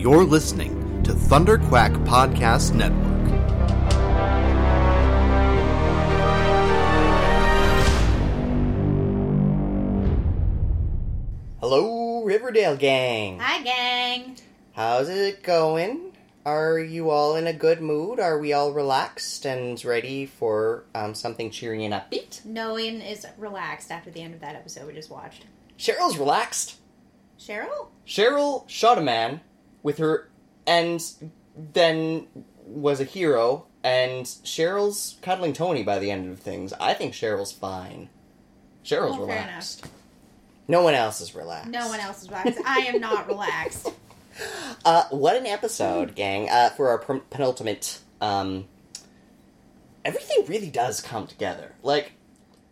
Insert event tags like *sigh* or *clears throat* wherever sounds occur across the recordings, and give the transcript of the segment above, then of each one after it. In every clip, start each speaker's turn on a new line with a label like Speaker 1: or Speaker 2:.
Speaker 1: You're listening to Thunder Quack Podcast Network.
Speaker 2: Hello, Riverdale gang.
Speaker 3: Hi, gang.
Speaker 2: How's it going? Are you all in a good mood? Are we all relaxed and ready for um, something cheery and upbeat?
Speaker 3: No one is relaxed after the end of that episode we just watched.
Speaker 2: Cheryl's relaxed.
Speaker 3: Cheryl?
Speaker 2: Cheryl shot a man with her, and then was a hero. And Cheryl's cuddling Toni by the end of things. I think Cheryl's fine. Cheryl's
Speaker 3: Well,
Speaker 2: relaxed. No one else is relaxed.
Speaker 3: No one else is relaxed. I am not *laughs* relaxed.
Speaker 2: Uh, what an episode, *laughs* gang! Uh, for our pen- penultimate, um, everything really does come together. Like,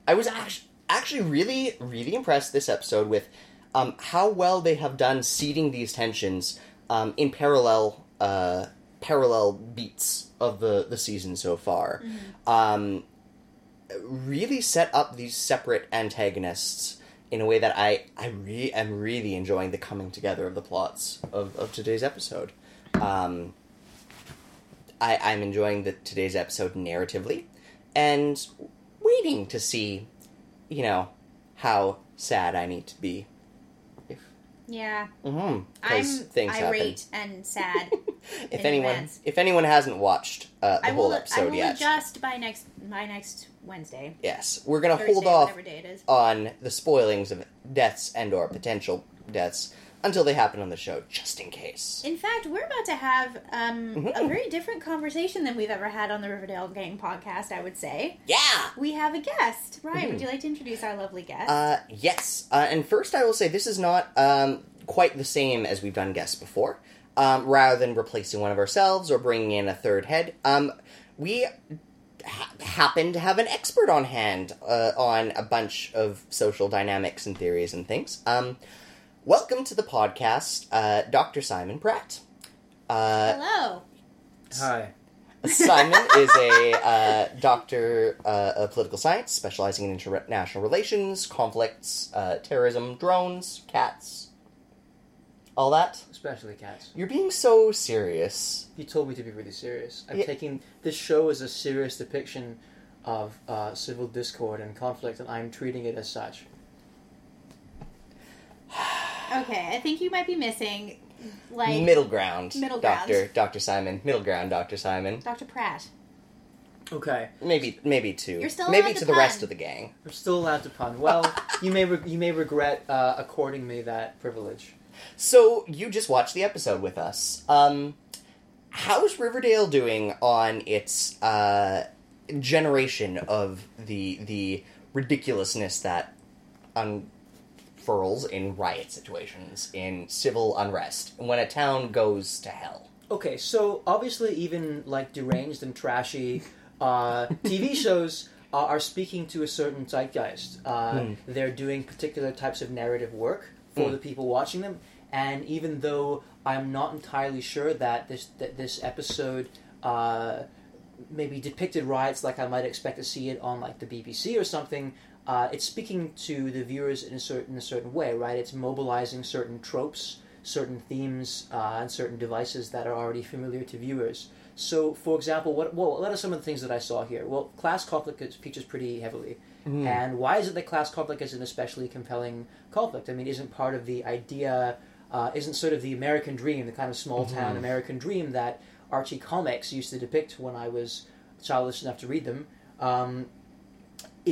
Speaker 2: I was actually actually really really impressed this episode with um, how well they have done seeding these tensions um, in parallel uh, parallel beats of the the season so far. Um, really set up these separate antagonists in a way that I I re- am really enjoying the coming together of the plots of, of today's episode. Um, I I'm enjoying the today's episode narratively, and waiting to see, you know, how sad I need to be.
Speaker 3: Yeah.
Speaker 2: mm-hmm,
Speaker 3: I'm
Speaker 2: things
Speaker 3: irate and sad. *laughs*
Speaker 2: if anyone
Speaker 3: advance.
Speaker 2: if anyone hasn't watched uh, the
Speaker 3: I
Speaker 2: whole
Speaker 3: will. I
Speaker 2: episode
Speaker 3: will
Speaker 2: yet,
Speaker 3: adjust by next by next Wednesday.
Speaker 2: yes, we're gonna
Speaker 3: Thursday,
Speaker 2: hold off
Speaker 3: day it is.
Speaker 2: on the spoilings of deaths and or potential deaths until they happen on the show, just in case.
Speaker 3: In fact, we're about to have um, a
Speaker 2: Mhm.
Speaker 3: very different conversation than we've ever had on the Riverdale Gang podcast. I would say
Speaker 2: Yeah.
Speaker 3: we have a guest. Ryan,
Speaker 2: Mhm.
Speaker 3: would you like to introduce our lovely guest?
Speaker 2: Uh, yes. Uh, and first, I will say this is not um, quite the same as we've done guests before. Um, rather than replacing one of ourselves or bringing in a third head, um, we ha- happen to have an expert on hand uh, on a bunch of social dynamics and theories and things. Welcome to the podcast, uh, Dr. Simon Pratt. Uh,
Speaker 3: Hello.
Speaker 4: Hi.
Speaker 2: Simon is a uh, doctor uh, of political science, specializing in international relations, conflicts, uh, terrorism, drones, cats, all that.
Speaker 4: Especially cats.
Speaker 2: You're being so serious.
Speaker 4: You told me to be really serious. I'm
Speaker 2: Yeah.
Speaker 4: taking this show as a serious depiction of uh, civil discord and conflict, and I'm treating it as such. *sighs*
Speaker 3: Okay, I think you might be missing like
Speaker 2: middle ground,
Speaker 3: Middle ground.
Speaker 2: Doctor Doctor Simon. Middle ground, Doctor Simon.
Speaker 3: Dr. Pratt.
Speaker 4: Okay,
Speaker 2: Maybe, maybe to
Speaker 3: You're still
Speaker 2: maybe
Speaker 3: allowed
Speaker 2: to
Speaker 3: to
Speaker 2: the rest
Speaker 3: pun.
Speaker 2: of the gang.
Speaker 4: I'm still allowed to pun. Well, *laughs* you may re- you may regret uh, according me that privilege.
Speaker 2: So you just watched the episode with us. Um, how's Riverdale doing on its uh, generation of the the ridiculousness that unfurls in riot situations, in civil unrest, when a town goes to hell?
Speaker 4: Okay, so obviously, even like deranged and trashy uh, TV *laughs* shows uh, are speaking to a certain zeitgeist. Uh,
Speaker 2: Hmm.
Speaker 4: They're doing particular types of narrative work for
Speaker 2: Hmm.
Speaker 4: the people watching them, and even though I'm not entirely sure that this that this episode uh, maybe depicted riots like I might expect to see it on like the BBC or something. Uh, it's speaking to the viewers in a certain in a certain way, right? It's mobilizing certain tropes, certain themes, uh, and certain devices that are already familiar to viewers. So, for example, what well, what are some of the things that I saw here? Well, class conflict is- features pretty heavily, and why is it that class conflict is an especially compelling conflict? I mean, isn't part of the idea, uh, isn't sort of the American dream, the kind of small town
Speaker 2: Mhm.
Speaker 4: American dream that Archie comics used to depict when I was childish enough to read them? Um,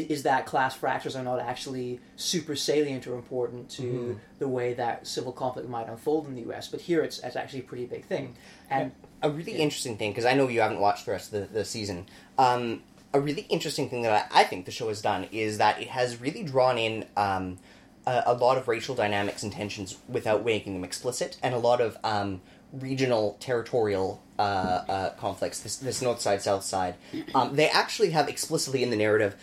Speaker 4: is that class fractures are not actually super salient or important to
Speaker 2: Mhm.
Speaker 4: the way that civil conflict might unfold in the U.S. But here, it's, it's actually a pretty big thing, and
Speaker 2: a really
Speaker 4: Yeah.
Speaker 2: interesting thing because I know you haven't watched the rest of the, the season. Um, a really interesting thing that I, I think the show has done is that it has really drawn in um, a, a lot of racial dynamics and tensions without making them explicit, and a lot of um, regional, territorial uh, uh, conflicts. This, this north side, south side. Um, they actually have explicitly in the narrative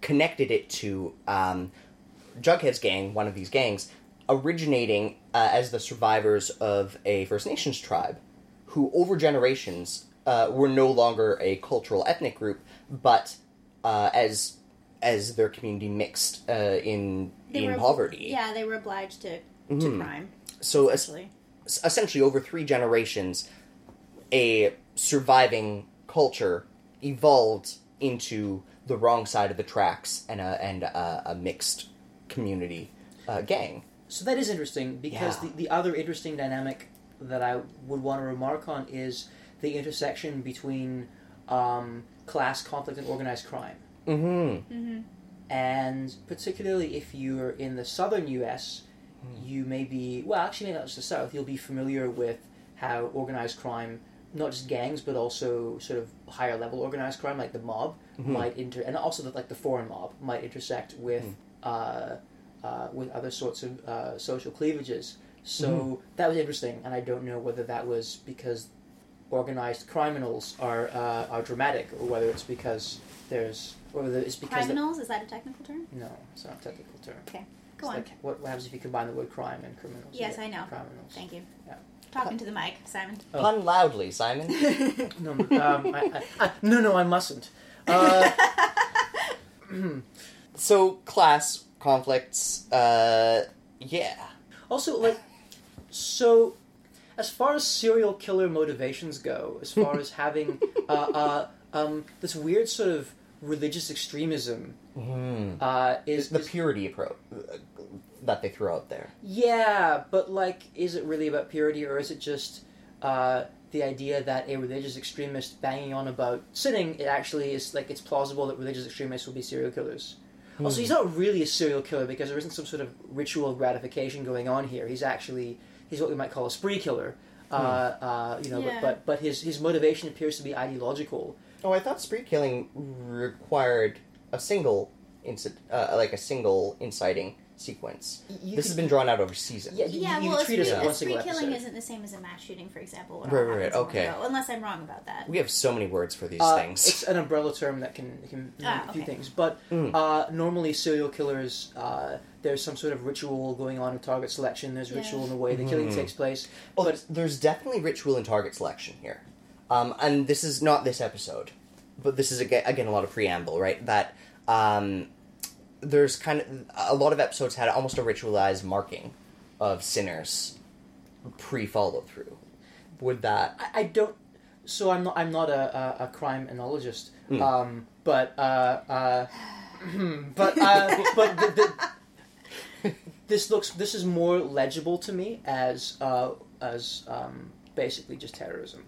Speaker 2: connected it to um, Jughead's gang, one of these gangs, originating uh, as the survivors of a First Nations tribe who, over generations, uh, were no longer a cultural ethnic group, but uh, as as their community mixed uh, in
Speaker 3: They
Speaker 2: in
Speaker 3: were-
Speaker 2: poverty.
Speaker 3: Yeah, they were obliged to, to
Speaker 2: Mhm.
Speaker 3: crime.
Speaker 2: So
Speaker 3: Essentially.
Speaker 2: s- essentially over three generations, a surviving culture evolved into the wrong side of the tracks and a and a, a mixed community uh, gang.
Speaker 4: So that is interesting because
Speaker 2: Yeah.
Speaker 4: the, the other interesting dynamic that I would want to remark on is the intersection between um, class conflict and organized crime.
Speaker 2: Mm-hmm.
Speaker 3: Mm-hmm.
Speaker 4: And particularly if you're in the southern U.S., you may be, well, actually, maybe not just the south, you'll be familiar with how organized crime, not just gangs, but also sort of higher level organized crime, like the mob,
Speaker 2: Mhm.
Speaker 4: might inter, and also the, like the foreign mob, might intersect with, uh, uh, with other sorts of uh, social cleavages. So that was interesting, and I don't know whether that was because organized criminals are uh, are dramatic, or whether it's because there's, or whether it's because the-
Speaker 3: Criminals, is that a technical term?
Speaker 4: no, it's not a technical term.
Speaker 3: Okay, go
Speaker 4: It's
Speaker 3: on.
Speaker 4: like what, what happens if you combine the word crime and criminals?
Speaker 3: Yes, I know.
Speaker 4: Criminals.
Speaker 3: Thank you.
Speaker 4: Yeah.
Speaker 3: Talking to the mic, Simon.
Speaker 4: Oh.
Speaker 2: Pun loudly, Simon. *laughs*
Speaker 4: No, um, I, I, I, no, no, I mustn't. Uh, *laughs*
Speaker 2: so class conflicts. Uh, yeah.
Speaker 4: also, like, so as far as serial killer motivations go, as far as having uh, uh, um, this weird sort of religious extremism,
Speaker 2: Mm.
Speaker 4: uh, is,
Speaker 2: the
Speaker 4: is
Speaker 2: purity approach uh, that they throw out there.
Speaker 4: Yeah, but like, is it really about purity, or is it just uh, the idea that a religious extremist banging on about sinning? It actually is like it's plausible that religious extremists will be serial killers. Also, he's not really a serial killer because there isn't some sort of ritual gratification going on here. He's actually he's what we might call a spree killer. Uh, uh, you know,
Speaker 3: Yeah.
Speaker 4: but, but but his his motivation appears to be ideological.
Speaker 2: Oh, I thought spree killing required a single incident, uh, like a single inciting sequence.
Speaker 4: You
Speaker 2: this
Speaker 4: could-
Speaker 2: has been drawn out over seasons.
Speaker 4: Yeah, you-
Speaker 3: yeah,
Speaker 4: you
Speaker 3: well, a
Speaker 4: treat
Speaker 3: spree,
Speaker 4: it as
Speaker 3: a
Speaker 4: one
Speaker 3: spree
Speaker 4: single
Speaker 3: killing
Speaker 4: episode.
Speaker 3: isn't the same as a mass shooting, for example. What
Speaker 2: Right,
Speaker 3: all
Speaker 2: right,
Speaker 3: happens in one
Speaker 2: okay.
Speaker 3: go, unless I'm wrong about that.
Speaker 2: We have so many words for these
Speaker 4: Uh,
Speaker 2: things.
Speaker 4: It's an umbrella term that can, can mean
Speaker 3: Ah,
Speaker 4: a few
Speaker 3: okay.
Speaker 4: things. But
Speaker 2: Mm.
Speaker 4: uh, normally, serial killers, uh, there's some sort of ritual going on in target selection. There's
Speaker 3: Yeah.
Speaker 4: ritual in the way the killing
Speaker 2: Mhm.
Speaker 4: takes place.
Speaker 2: Well,
Speaker 4: but-
Speaker 2: there's, there's definitely ritual in target selection here. Um, and this is not this episode, but this is again, again a lot of preamble, right? That um, there's kind of a lot of episodes had almost a ritualized marking of sinners pre follow through. Would that?
Speaker 4: I, I don't. So I'm not. I'm not a, a, a criminologist.
Speaker 2: Mm.
Speaker 4: Um, but uh, uh, *clears throat* but uh, but the, the, this looks. This is more legible to me as uh, as um, basically just terrorism.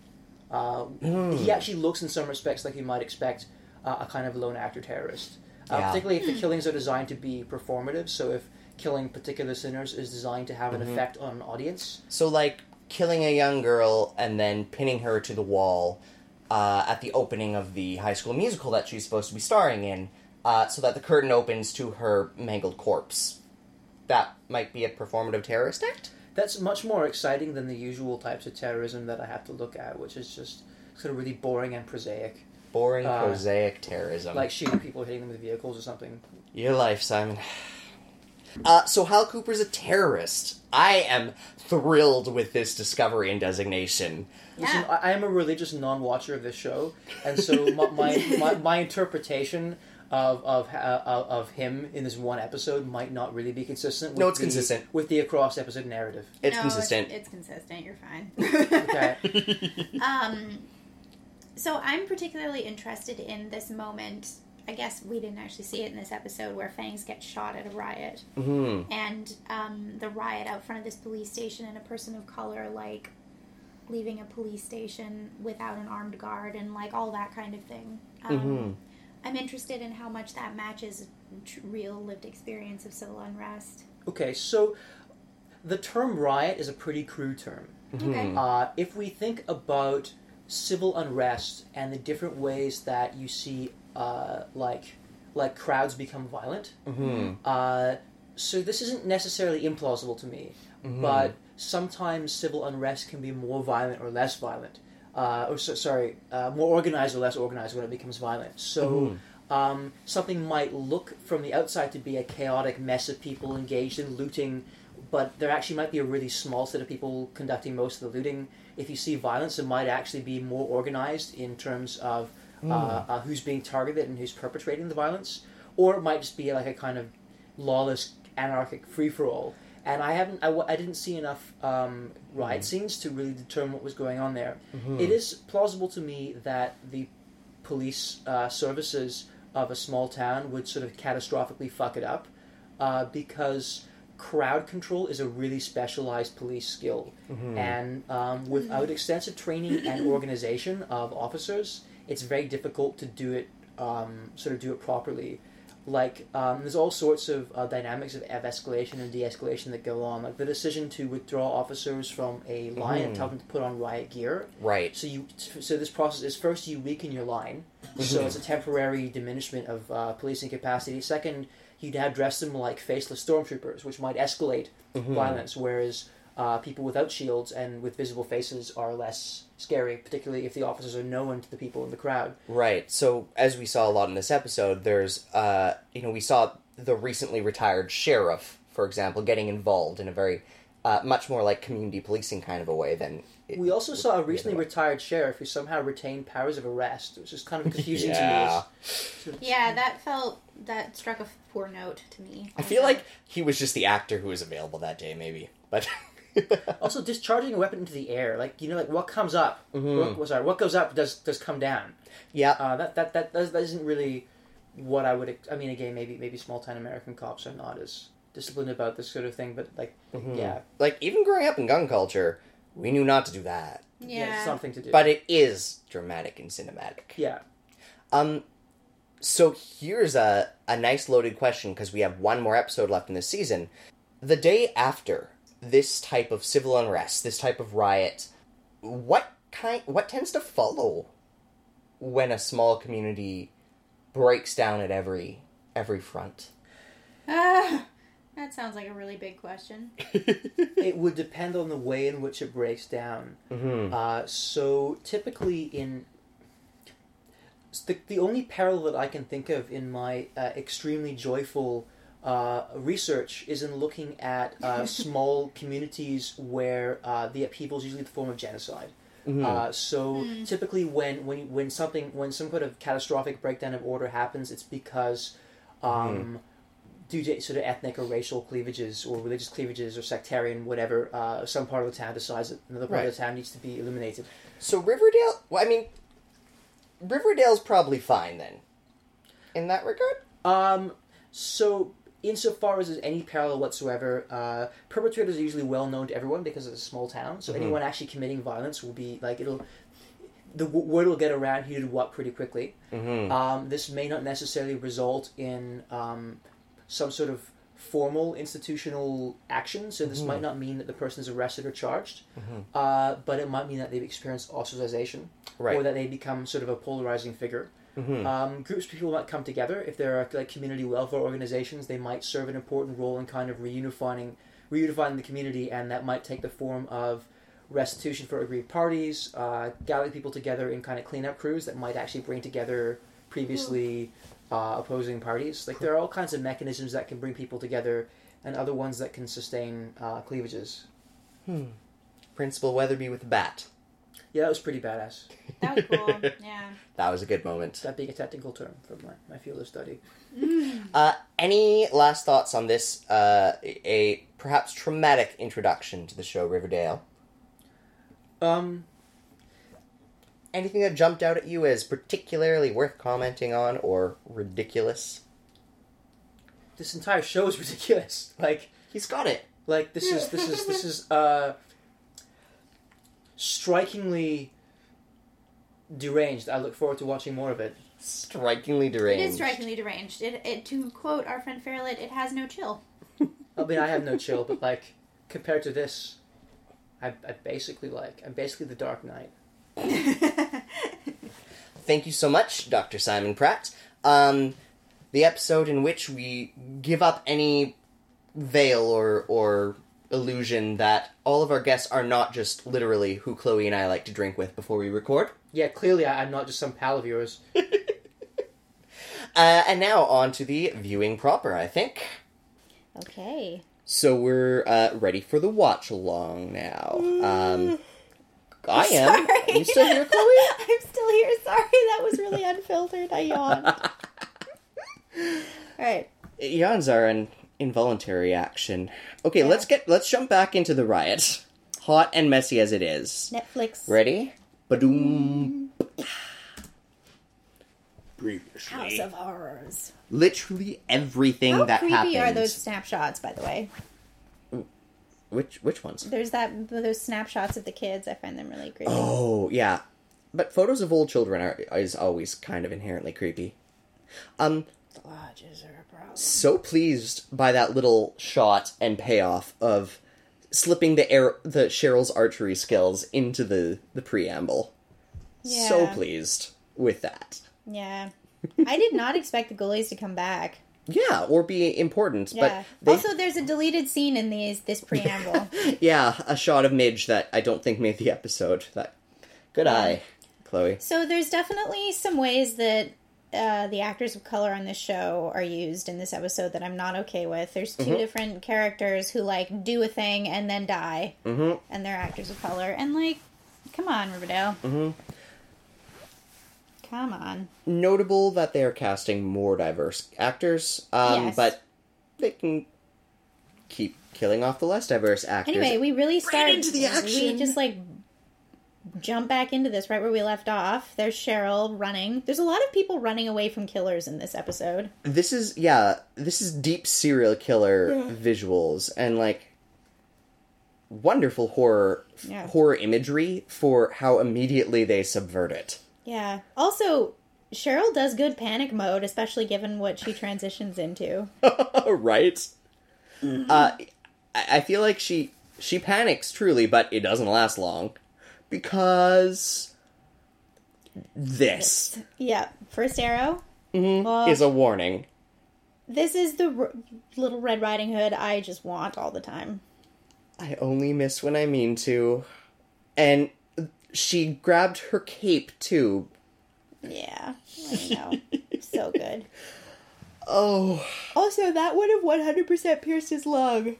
Speaker 4: Uh,
Speaker 2: Mm.
Speaker 4: He actually looks in some respects like you might expect uh, a kind of lone actor terrorist. Uh,
Speaker 2: Yeah.
Speaker 4: Particularly if the killings are designed to be performative. So if killing particular sinners is designed to have an
Speaker 2: Mhm.
Speaker 4: effect on an audience.
Speaker 2: So, like killing a young girl and then pinning her to the wall uh, at the opening of the High School Musical that she's supposed to be starring in, uh, so that the curtain opens to her mangled corpse. That might be a performative terrorist act.
Speaker 4: That's much more exciting than the usual types of terrorism that I have to look at, which is just sort of really boring and prosaic,
Speaker 2: Boring,
Speaker 4: Uh,
Speaker 2: prosaic terrorism.
Speaker 4: like shooting people, hitting them with vehicles or something.
Speaker 2: your life, Simon. Uh, so Hal Cooper's a terrorist. I am thrilled with this discovery and designation.
Speaker 4: Listen,
Speaker 3: Yeah.
Speaker 4: I, I am a religious non-watcher of this show, and so *laughs* my my, my, my interpretation of of, uh, of of him in this one episode might not really be consistent. With
Speaker 2: No, it's
Speaker 4: the,
Speaker 2: consistent.
Speaker 4: with the across episode narrative.
Speaker 2: It's
Speaker 3: No,
Speaker 2: consistent.
Speaker 3: It's, consistent. You're fine.
Speaker 4: Okay. *laughs* *laughs*
Speaker 3: um, so I'm particularly interested in this moment. I guess we didn't actually see it in this episode where Fangs gets shot at a riot,
Speaker 2: hmm
Speaker 3: and um, the riot out front of this police station, and a person of color like leaving a police station without an armed guard, and like all that kind of thing. Um,
Speaker 2: Mhm.
Speaker 3: I'm interested in how much that matches real lived experience of civil unrest.
Speaker 4: Okay. So the term riot is a pretty crude term.
Speaker 3: Okay.
Speaker 4: Uh, if we think about civil unrest and the different ways that you see, uh, like, like crowds become violent,
Speaker 2: hmm
Speaker 4: uh, so this isn't necessarily implausible to me.
Speaker 2: Mhm.
Speaker 4: But sometimes civil unrest can be more violent or less violent, uh, or so, sorry, uh, more organized or less organized when it becomes violent. So.
Speaker 2: Mhm.
Speaker 4: Um, something might look from the outside to be a chaotic mess of people engaged in looting, but there actually might be a really small set of people conducting most of the looting. If you see violence, it might actually be more organized in terms of uh, uh, who's being targeted and who's perpetrating the violence, or it might just be like a kind of lawless, anarchic free for all. And I haven't, I, I didn't see enough um, riot scenes to really determine what was going on there.
Speaker 2: Mm-hmm.
Speaker 4: It is plausible to me that the police uh, services of a small town would sort of catastrophically fuck it up uh, because crowd control is a really specialized police skill. And um, without extensive training and *coughs* organization of officers, it's very difficult to do it, um, sort of do it properly. Like, um, there's all sorts of uh, dynamics of, of escalation and de escalation that go on. Like, the decision to withdraw officers from a line and tell them to put on riot gear
Speaker 2: Right.
Speaker 4: so you, so this process is first you weaken your line, so it's a temporary diminishment of uh, policing capacity. Second, you now dress them like faceless stormtroopers, which might escalate violence. Whereas uh, people without shields and with visible faces are less scary, particularly if the officers are known to the people in the crowd.
Speaker 2: Right. So as we saw a lot in this episode, there's uh you know, we saw the recently retired sheriff, for example, getting involved in a very uh, much more like community policing kind of a way than it
Speaker 4: We also saw a recently retired sheriff who somehow retained powers of arrest, which is kind of confusing
Speaker 2: Yeah.
Speaker 4: to me.
Speaker 3: Yeah, that felt that struck a poor note to me.
Speaker 2: I feel like he was just the actor who was available that day, maybe. But *laughs* *laughs*
Speaker 4: Also, discharging a weapon into the air, like you know, like what comes up,
Speaker 2: Mhm.
Speaker 4: what, sorry, what goes up does does come down.
Speaker 2: yeah,
Speaker 4: Uh, that that that that isn't really what I would. I mean, again, maybe maybe small town American cops are not as disciplined about this sort of thing, but like,
Speaker 2: Mhm.
Speaker 4: yeah,
Speaker 2: like even growing up in gun culture, we knew not to do that.
Speaker 4: yeah,
Speaker 3: Yeah.
Speaker 4: something to do.
Speaker 2: But it is dramatic and cinematic.
Speaker 4: yeah,
Speaker 2: Um, so here's a a nice loaded question because we have one more episode left in this season. The day after this type of civil unrest, this type of riot, what kind, what tends to follow when a small community breaks down at every every front?
Speaker 3: Ah, that sounds like a really big question. *laughs*
Speaker 4: it would depend on the way in which it breaks down.
Speaker 2: hmm
Speaker 4: Uh, so typically in the, the only parallel that I can think of in my uh, extremely joyful uh, research is in looking at uh, *laughs* small communities where uh, the upheaval is usually the form of genocide.
Speaker 2: Mhm.
Speaker 4: Uh, so typically, when, when when something when some kind of catastrophic breakdown of order happens, it's because um, due to sort of ethnic or racial cleavages or religious cleavages or sectarian whatever, uh, some part of the town decides that another part
Speaker 2: Right.
Speaker 4: of the town needs to be eliminated.
Speaker 2: So Riverdale, well, I mean, Riverdale's probably fine then, in that regard.
Speaker 4: Um, so insofar as there's any parallel whatsoever, uh, perpetrators are usually well known to everyone because it's a small town. So
Speaker 2: Mhm.
Speaker 4: anyone actually committing violence will be like it'll. The w- word will get around who did what pretty quickly.
Speaker 2: Mm-hmm.
Speaker 4: Um, this may not necessarily result in um, some sort of formal institutional action. So this
Speaker 2: Mhm.
Speaker 4: might not mean that the person is arrested or charged,
Speaker 2: Mhm.
Speaker 4: uh, but it might mean that they've experienced ostracization
Speaker 2: Right.
Speaker 4: or that they become sort of a polarizing figure.
Speaker 2: Mhm.
Speaker 4: Um, groups of people might come together. If there are like community welfare organizations, they might serve an important role in kind of reunifying, reunifying the community, and that might take the form of restitution for aggrieved parties, uh, gathering people together in kind of cleanup crews that might actually bring together previously uh, opposing parties. Like there are all kinds of mechanisms that can bring people together, and other ones that can sustain uh, cleavages.
Speaker 2: Hmm. Principal Weatherbee with a bat.
Speaker 4: Yeah, that was pretty badass. *laughs*
Speaker 3: That was cool. yeah. *laughs*
Speaker 2: That was a good moment.
Speaker 4: That being a technical term from my, my field of study.
Speaker 2: Uh, any last thoughts on this? Uh, a perhaps traumatic introduction to the show Riverdale.
Speaker 4: Um,
Speaker 2: Anything that jumped out at you as particularly worth commenting on or ridiculous?
Speaker 4: this entire show is ridiculous. *laughs* Like.
Speaker 2: He's got it.
Speaker 4: Like this is this is this is uh strikingly deranged. I look forward to watching more of it.
Speaker 2: Strikingly deranged.
Speaker 3: It is strikingly deranged. It, it to quote our friend Fairlet, it has no chill.
Speaker 4: I mean, I have no chill, but like compared to this, I, I basically like I'm basically the Dark Knight. *laughs*
Speaker 2: Thank you so much, Dr. Simon Pratt. Um, the episode in which we give up any veil or or illusion that all of our guests are not just literally who Chloe and I like to drink with before we record.
Speaker 4: Yeah, clearly I, I'm not just some pal of yours. *laughs*
Speaker 2: Uh, and now on to the viewing proper, I think.
Speaker 3: okay.
Speaker 2: So we're uh, ready for the watch along now. Um, I *laughs* am.
Speaker 3: Sorry.
Speaker 2: Are you still here, Chloe? *laughs*
Speaker 3: I'm still here. Sorry, that was really unfiltered. I yawned. All right.
Speaker 2: Yawns are an involuntary action. Okay, let's get let's jump back into the riot. Hot and messy as it is.
Speaker 3: Netflix.
Speaker 2: Ready? Badoom. Previously.
Speaker 3: House of Horrors.
Speaker 2: Literally everything
Speaker 3: How
Speaker 2: that
Speaker 3: creepy
Speaker 2: happens.
Speaker 3: are those snapshots, by the way?
Speaker 2: Which which ones?
Speaker 3: There's that those snapshots of the kids. I find them really creepy.
Speaker 2: Oh yeah, but photos of old children are is always kind of inherently creepy. Um,
Speaker 3: The lodges are a problem.
Speaker 2: So pleased by that little shot and payoff of slipping the air the Cheryl's archery skills into the the preamble. So pleased with that.
Speaker 3: Yeah. I did not expect the ghoulies to come back.
Speaker 2: Yeah, or be important,
Speaker 3: Yeah.
Speaker 2: but they,
Speaker 3: Also, there's a deleted scene in these this preamble. *laughs*
Speaker 2: yeah, a shot of Midge that I don't think made the episode. That good
Speaker 3: Yeah.
Speaker 2: eye, Chloe.
Speaker 3: so there's definitely some ways that uh, the actors of color on this show are used in this episode that I'm not okay with. There's 2 different characters who like do a thing and then die,
Speaker 2: Mhm.
Speaker 3: and they're actors of color. And like, come on, Riverdale.
Speaker 2: Mhm.
Speaker 3: Come on.
Speaker 2: notable that they are casting more diverse actors, um,
Speaker 3: Yes.
Speaker 2: but they can keep killing off the less diverse actors.
Speaker 3: Anyway, we really start
Speaker 2: into the action.
Speaker 3: We just like jump back into this right where we left off. There's Cheryl running. There's a lot of people running away from killers in this episode.
Speaker 2: this is yeah, this is deep serial killer visuals and like wonderful horror
Speaker 3: Yeah.
Speaker 2: horror imagery for how immediately they subvert it.
Speaker 3: Yeah. Also, Cheryl does good panic mode, especially given what she transitions into. *laughs*
Speaker 2: right? Uh, I I feel like she she panics truly, but it doesn't last long because this
Speaker 3: Yeah. First arrow.
Speaker 2: mhm,
Speaker 3: Well-
Speaker 2: is a warning.
Speaker 3: This is the r- little Red Riding Hood I just want all the time.
Speaker 2: I only miss when I mean to, and she grabbed her cape too.
Speaker 3: Yeah. I know. *laughs* so good.
Speaker 2: Oh,
Speaker 3: Also, that would have 100% pierced his lung.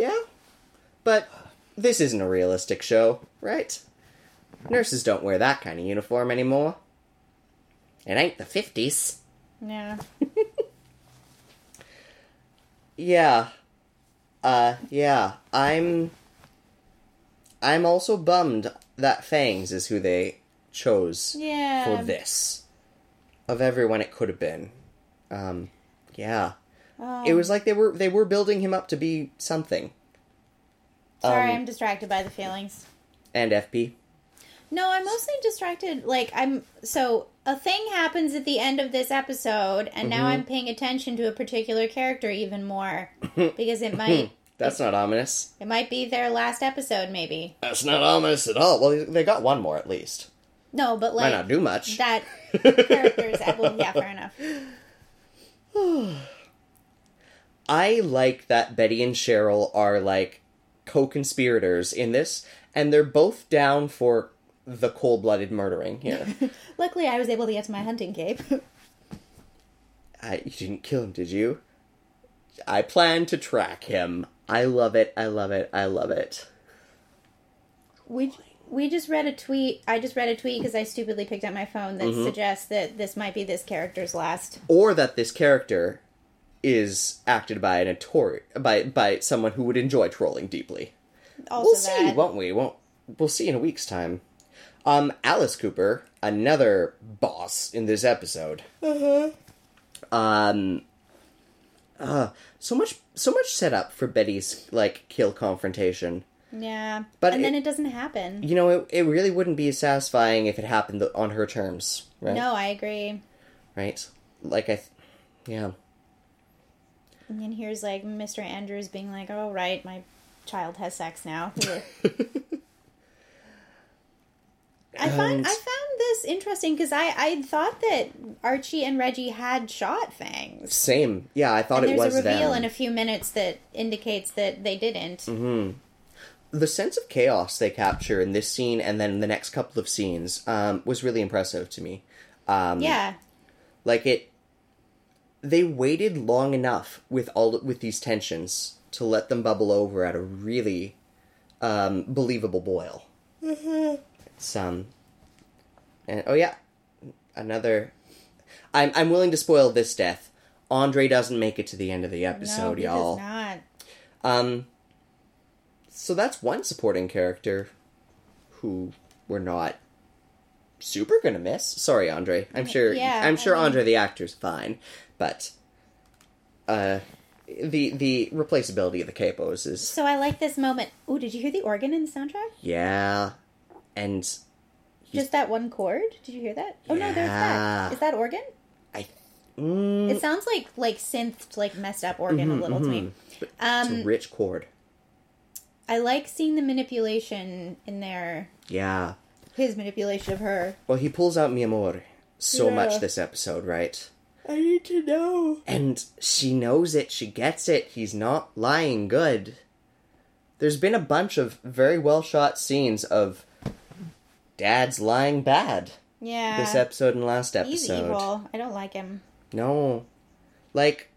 Speaker 2: yeah, but this isn't a realistic show, right? Nurses don't wear that kind of uniform anymore. It ain't the fifties.
Speaker 3: Yeah. *laughs*
Speaker 2: Yeah. Uh yeah. I'm I'm also bummed that Fangs is who they chose
Speaker 3: Yeah.
Speaker 2: for this. Of everyone it could have been. Um yeah.
Speaker 3: Oh.
Speaker 2: It was like they were they were building him up to be something.
Speaker 3: Sorry,
Speaker 2: um,
Speaker 3: I'm distracted by the feelings.
Speaker 2: And FP.
Speaker 3: No, I'm mostly distracted. Like, I'm. So, a thing happens at the end of this episode, and now
Speaker 2: Mm-hmm.
Speaker 3: I'm paying attention to a particular character even more. *laughs* because it might. *laughs*
Speaker 2: That's not ominous.
Speaker 3: It might be their last episode, maybe.
Speaker 2: That's not ominous at all. Well, they got one more at least.
Speaker 3: No, but like Might
Speaker 2: not do much.
Speaker 3: That *laughs* character is. Well, yeah, fair enough. *sighs*
Speaker 2: I like that Betty and Cheryl are like co-conspirators in this, and they're both down for the cold-blooded murdering here. *laughs*
Speaker 3: Luckily, I was able to get to my hunting cape. *laughs*
Speaker 2: I, you didn't kill him, did you? I plan to track him. I love it. I love it. I love it.
Speaker 3: we. We just read a tweet. I just read a tweet because I stupidly picked up my phone that
Speaker 2: Mm-hmm.
Speaker 3: suggests that this might be this character's last.
Speaker 2: Or that this character is acted by an ator- by by someone who would enjoy trolling deeply.
Speaker 3: Also,
Speaker 2: we'll see,
Speaker 3: that.
Speaker 2: won't we? Won't we'll see in a week's time. Um, Alice Cooper, another boss in this episode. Um, uh, so much, so much set up for Betty's like kill confrontation.
Speaker 3: Yeah,
Speaker 2: But
Speaker 3: and then
Speaker 2: it-
Speaker 3: it doesn't happen.
Speaker 2: You know, it, it really wouldn't be satisfying if it happened on her terms, right?
Speaker 3: No, I agree.
Speaker 2: Right? Like I, th- yeah.
Speaker 3: And here's like Mr. Andrews being like, "Oh right, my child has sex now." *laughs* I
Speaker 2: And-
Speaker 3: I found this interesting because I I thought that Archie and Reggie had shot Fangs.
Speaker 2: Same. Yeah, I thought
Speaker 3: And
Speaker 2: it
Speaker 3: there's
Speaker 2: was
Speaker 3: a reveal
Speaker 2: them.
Speaker 3: in a few minutes that indicates that they didn't.
Speaker 2: Mm-hmm. the sense of chaos they capture in this scene and then the next couple of scenes um, was really impressive to me. Um,
Speaker 3: Yeah,
Speaker 2: like it, they waited long enough with all with these tensions to let them bubble over at a really um, believable boil. Mm-hmm. It's um, and oh yeah, another. I'm I'm willing to spoil this death Andre doesn't make it to the end of the episode,
Speaker 3: no, he
Speaker 2: y'all.
Speaker 3: does not.
Speaker 2: Um, so that's one supporting character who we're not super gonna miss. Sorry, Andre. I'm sure.
Speaker 3: Yeah,
Speaker 2: I'm sure
Speaker 3: I mean-
Speaker 2: Andre the actor's fine, but uh, the the replaceability of the capos is
Speaker 3: So I like this moment. Oh, did you hear the organ in the soundtrack?
Speaker 2: yeah, and
Speaker 3: Just that one chord? Did you hear that? Oh no, there's
Speaker 2: Yeah.
Speaker 3: that. Is that organ?
Speaker 2: I. Mm,
Speaker 3: It sounds like like synth, like messed up organ a little to me.
Speaker 2: it's
Speaker 3: Um,
Speaker 2: a rich chord.
Speaker 3: I like seeing the manipulation in there.
Speaker 2: Yeah.
Speaker 3: His manipulation of her.
Speaker 2: Well, he pulls out mi amor so
Speaker 3: Yeah.
Speaker 2: much this episode, right?
Speaker 3: I need to know.
Speaker 2: And she knows it, she gets it, he's not lying good. There's been a bunch of very well shot scenes of dads lying bad
Speaker 3: Yeah.
Speaker 2: this episode and last episode.
Speaker 3: He's evil. I don't like him.
Speaker 2: No. Like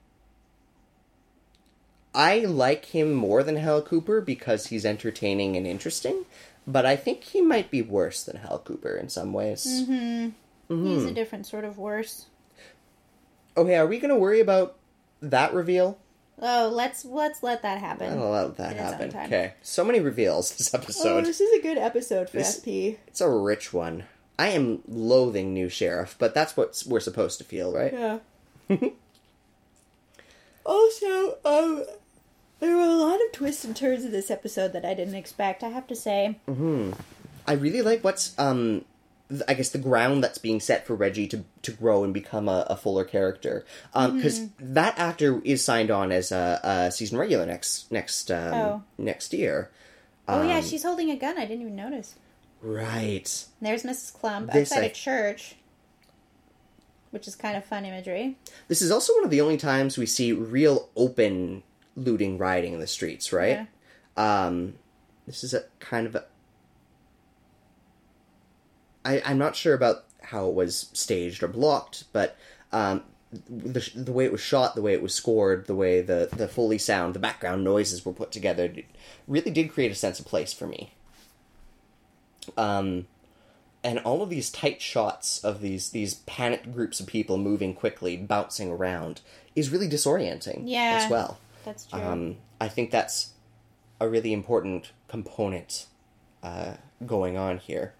Speaker 2: I like him more than Hal Cooper because he's entertaining and interesting, but I think he might be worse than Hal Cooper in some ways.
Speaker 3: Mm-hmm. He's a different sort of worse.
Speaker 2: Okay, are we going to worry about that reveal?
Speaker 3: Oh, let's let's let that happen.
Speaker 2: I'll let that
Speaker 3: In its own
Speaker 2: happen. Okay, so many reveals this episode.
Speaker 3: Oh, this is a good episode for
Speaker 2: This-
Speaker 3: SP.
Speaker 2: It's a rich one. I am loathing new sheriff, but that's what we're supposed to feel, right?
Speaker 3: Yeah. *laughs* also, um, there were a lot of twists and turns in this episode that I didn't expect. I have to say.
Speaker 2: I really like what's um I guess the ground that's being set for Reggie to to grow and become a, a fuller character. Um because that actor is signed on as a, a season regular next next um
Speaker 3: Oh.
Speaker 2: next year.
Speaker 3: Oh yeah,
Speaker 2: Um,
Speaker 3: she's holding a gun. I didn't even notice.
Speaker 2: Right.
Speaker 3: There's Mrs. Clump
Speaker 2: This
Speaker 3: outside
Speaker 2: I-
Speaker 3: a church, which is kind of fun imagery.
Speaker 2: This is also one of the only times we see real open looting rioting in the streets, right? Um this is a kind of a I, I'm not sure about how it was staged or blocked, but um, the, the way it was shot, the way it was scored, the way the, the Foley sound, the background noises were put together, really did create a sense of place for me. Um, and all of these tight shots of these these panicked groups of people moving quickly, bouncing around, is really disorienting
Speaker 3: Yeah.
Speaker 2: as well.
Speaker 3: That's true.
Speaker 2: Um, I think that's a really important component uh, going on here.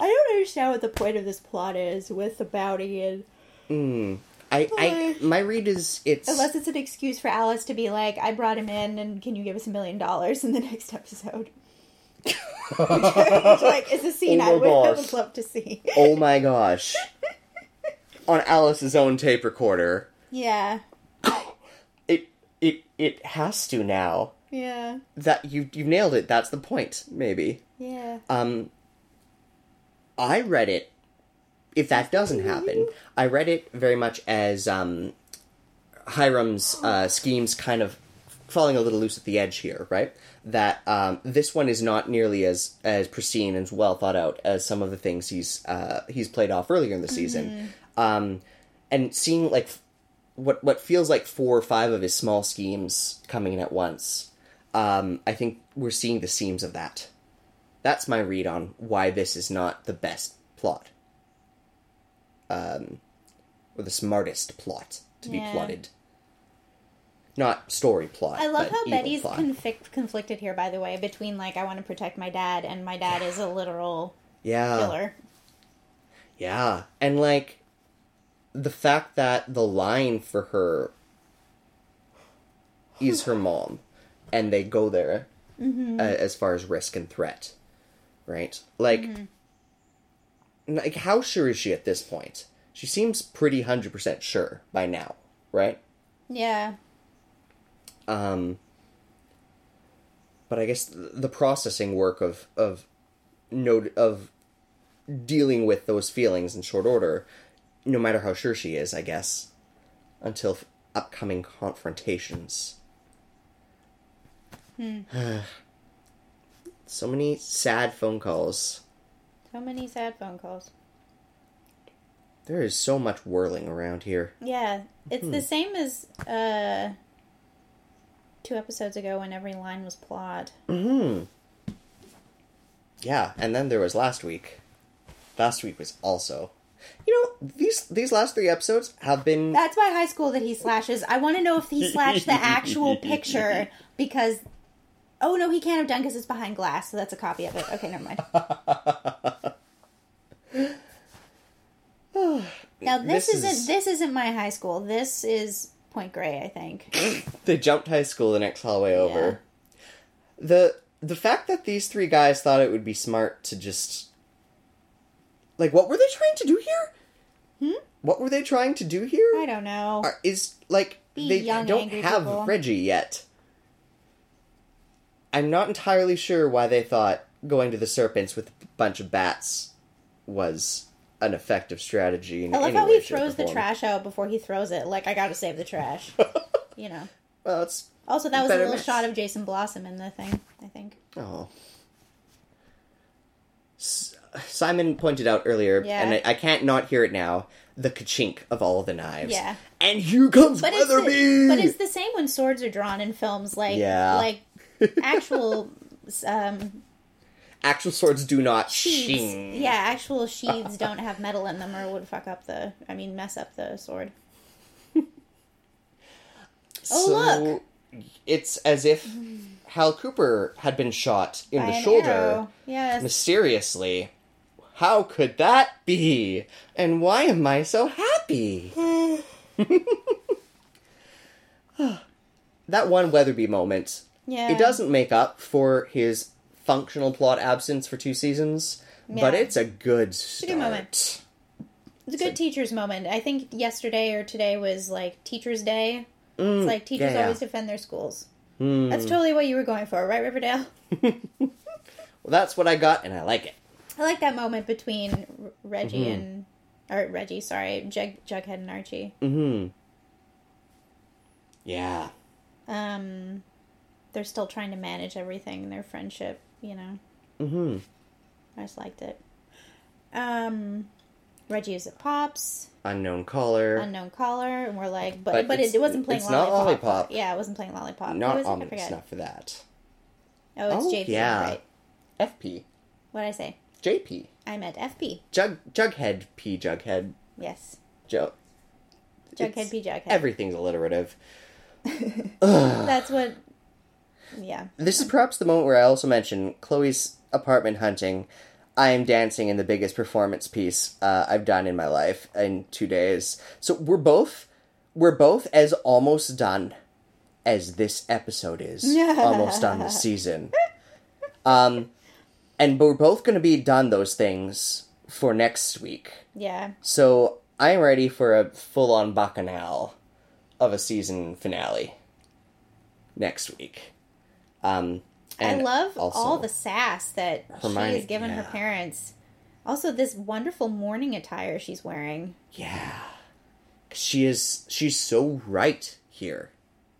Speaker 3: I don't understand what the point of this plot is with the bounty, and
Speaker 2: Mm. I, I, my read is it's
Speaker 3: unless it's an excuse for Alice to be like, "I brought him in, and can you give us a million dollars in the *laughs* next episode?" Which, *laughs* like, is a scene
Speaker 2: Oh
Speaker 3: I would, I
Speaker 2: gosh.
Speaker 3: would love to see.
Speaker 2: oh my gosh, *laughs* on Alice's own tape recorder.
Speaker 3: yeah, *coughs*
Speaker 2: It it it has to now.
Speaker 3: yeah,
Speaker 2: That you you've nailed it. That's the point. Maybe.
Speaker 3: yeah.
Speaker 2: Um, I read it. If that doesn't happen, I read it very much as um, Hiram's uh, schemes kind of falling a little loose at the edge here, right? That um, this one is not nearly as as pristine and well thought out as some of the things he's uh, he's played off earlier in the season, um, and seeing like f- what what feels like four or five of his small schemes coming in at once. Um, I think we're seeing the seams of that. That's my read on why this is not the best plot. Um, or the smartest plot to be plotted. Not story plot.
Speaker 3: I love how Betty's conflict, conflicted here. By the way, between like I want to protect my dad, and my dad is a literal
Speaker 2: yeah,
Speaker 3: killer.
Speaker 2: yeah, and like the fact that the line for her is her *sighs* mom, and they go there
Speaker 3: Mm-hmm.
Speaker 2: uh, as far as risk and threat, right? Like,
Speaker 3: Mm-hmm.
Speaker 2: like how sure is she at this point? She seems pretty hundred percent sure by now, right?
Speaker 3: Yeah,
Speaker 2: Um, but I guess the processing work of of note of dealing with those feelings in short order, no matter how sure she is, I guess, until upcoming confrontations. *sighs* *sighs* so many sad phone calls.
Speaker 3: so many sad phone calls.
Speaker 2: There is so much whirling around here.
Speaker 3: Yeah, it's
Speaker 2: Hmm.
Speaker 3: the same as uh, two episodes ago when every line was plot.
Speaker 2: Hmm. Yeah, and then there was last week. Last week was also You know, these these last three episodes have been
Speaker 3: That's my high school that he slashes. I want to know if he slashed the actual *laughs* picture because. Oh no, he can't have done because it's behind glass, so that's a copy of it. Okay, never mind. *sighs* now this,
Speaker 2: This
Speaker 3: isn't
Speaker 2: is-
Speaker 3: this isn't my high school. This is Point Grey, I think. *laughs*
Speaker 2: they jumped high school the next hallway over. The the fact that these three guys thought it would be smart to just like what were they trying to do here?
Speaker 3: Hmm?
Speaker 2: What were they trying to do here?
Speaker 3: I don't know.
Speaker 2: Are- Is like
Speaker 3: Be
Speaker 2: they
Speaker 3: young,
Speaker 2: don't
Speaker 3: angry
Speaker 2: have
Speaker 3: people.
Speaker 2: Reggie yet. I'm not entirely sure why they thought going to the serpents with a bunch of bats was an effective strategy. In
Speaker 3: I love how he throws the trash out before he throws it. Like I gotta save the trash. *laughs* you know.
Speaker 2: Well, it's
Speaker 3: Also, that was a little
Speaker 2: mix.
Speaker 3: shot of Jason Blossom in the thing. I think.
Speaker 2: Oh. S- Simon pointed out earlier,
Speaker 3: Yeah.
Speaker 2: and I, I can't not hear it now, the kachink of all the knives.
Speaker 3: Yeah.
Speaker 2: And here comes
Speaker 3: But it's, the, but it's the same when swords are drawn in films, like
Speaker 2: Yeah.
Speaker 3: like actual um,
Speaker 2: Actual swords do not
Speaker 3: sheaths.
Speaker 2: shing.
Speaker 3: Yeah, actual sheaths don't have metal in them, or would fuck up the. I mean, mess up the sword. Oh,
Speaker 2: so
Speaker 3: look.
Speaker 2: it's as if Hal Cooper had been shot in
Speaker 3: By
Speaker 2: the shoulder
Speaker 3: arrow. Yes.
Speaker 2: mysteriously. How could that be? And why am I so happy? *sighs* *sighs* that one Weatherbee moment
Speaker 3: Yeah.
Speaker 2: It doesn't make up for his functional plot absence for two seasons, but it's a good
Speaker 3: a good moment. It's a good teacher's moment. I think yesterday or today was like Teacher's Day. it's like teachers
Speaker 2: Mm, yeah, yeah.
Speaker 3: always defend their schools.
Speaker 2: Hmm.
Speaker 3: That's totally what you were going for, right, Riverdale? *laughs*
Speaker 2: Well, that's what I got, and I like it.
Speaker 3: I like that moment between R- Reggie
Speaker 2: Mm-hmm.
Speaker 3: and or Reggie, sorry, Jug, Jughead and Archie.
Speaker 2: Mm-hmm. Yeah.
Speaker 3: Um, they're still trying to manage everything their friendship. You know,
Speaker 2: Mm-hmm.
Speaker 3: I just liked it. Um, Reggie is at Pops,
Speaker 2: Unknown caller.
Speaker 3: unknown caller, and we're like, but
Speaker 2: But
Speaker 3: but, it, it wasn't playing
Speaker 2: it's not
Speaker 3: lollipop.
Speaker 2: Lollipop.
Speaker 3: Yeah, it wasn't playing lollipop.
Speaker 2: Not
Speaker 3: was
Speaker 2: ominous enough for that.
Speaker 3: Oh, it's
Speaker 2: Oh,
Speaker 3: JP.
Speaker 2: yeah.
Speaker 3: Right.
Speaker 2: FP.
Speaker 3: What did I say?
Speaker 2: JP.
Speaker 3: I meant FP.
Speaker 2: Jug Jughead P Jughead.
Speaker 3: Yes,
Speaker 2: Joe.
Speaker 3: Jughead P Jughead.
Speaker 2: Everything's alliterative. *laughs*
Speaker 3: That's what. Yeah.
Speaker 2: This is perhaps the moment where I also mention Chloe's apartment hunting. I am dancing in the biggest performance piece uh, I've done in my life in two days. So we're both we're both as almost done as this episode is *laughs* almost done this season. Um, and we're both going to be done those things for next week.
Speaker 3: Yeah.
Speaker 2: So I'm ready for a full on bacchanal of a season finale next week. Um, and
Speaker 3: I love all the sass that she
Speaker 2: Hermione-
Speaker 3: has given her parents. Also, this wonderful morning attire she's wearing.
Speaker 2: Yeah. She is she's so right here.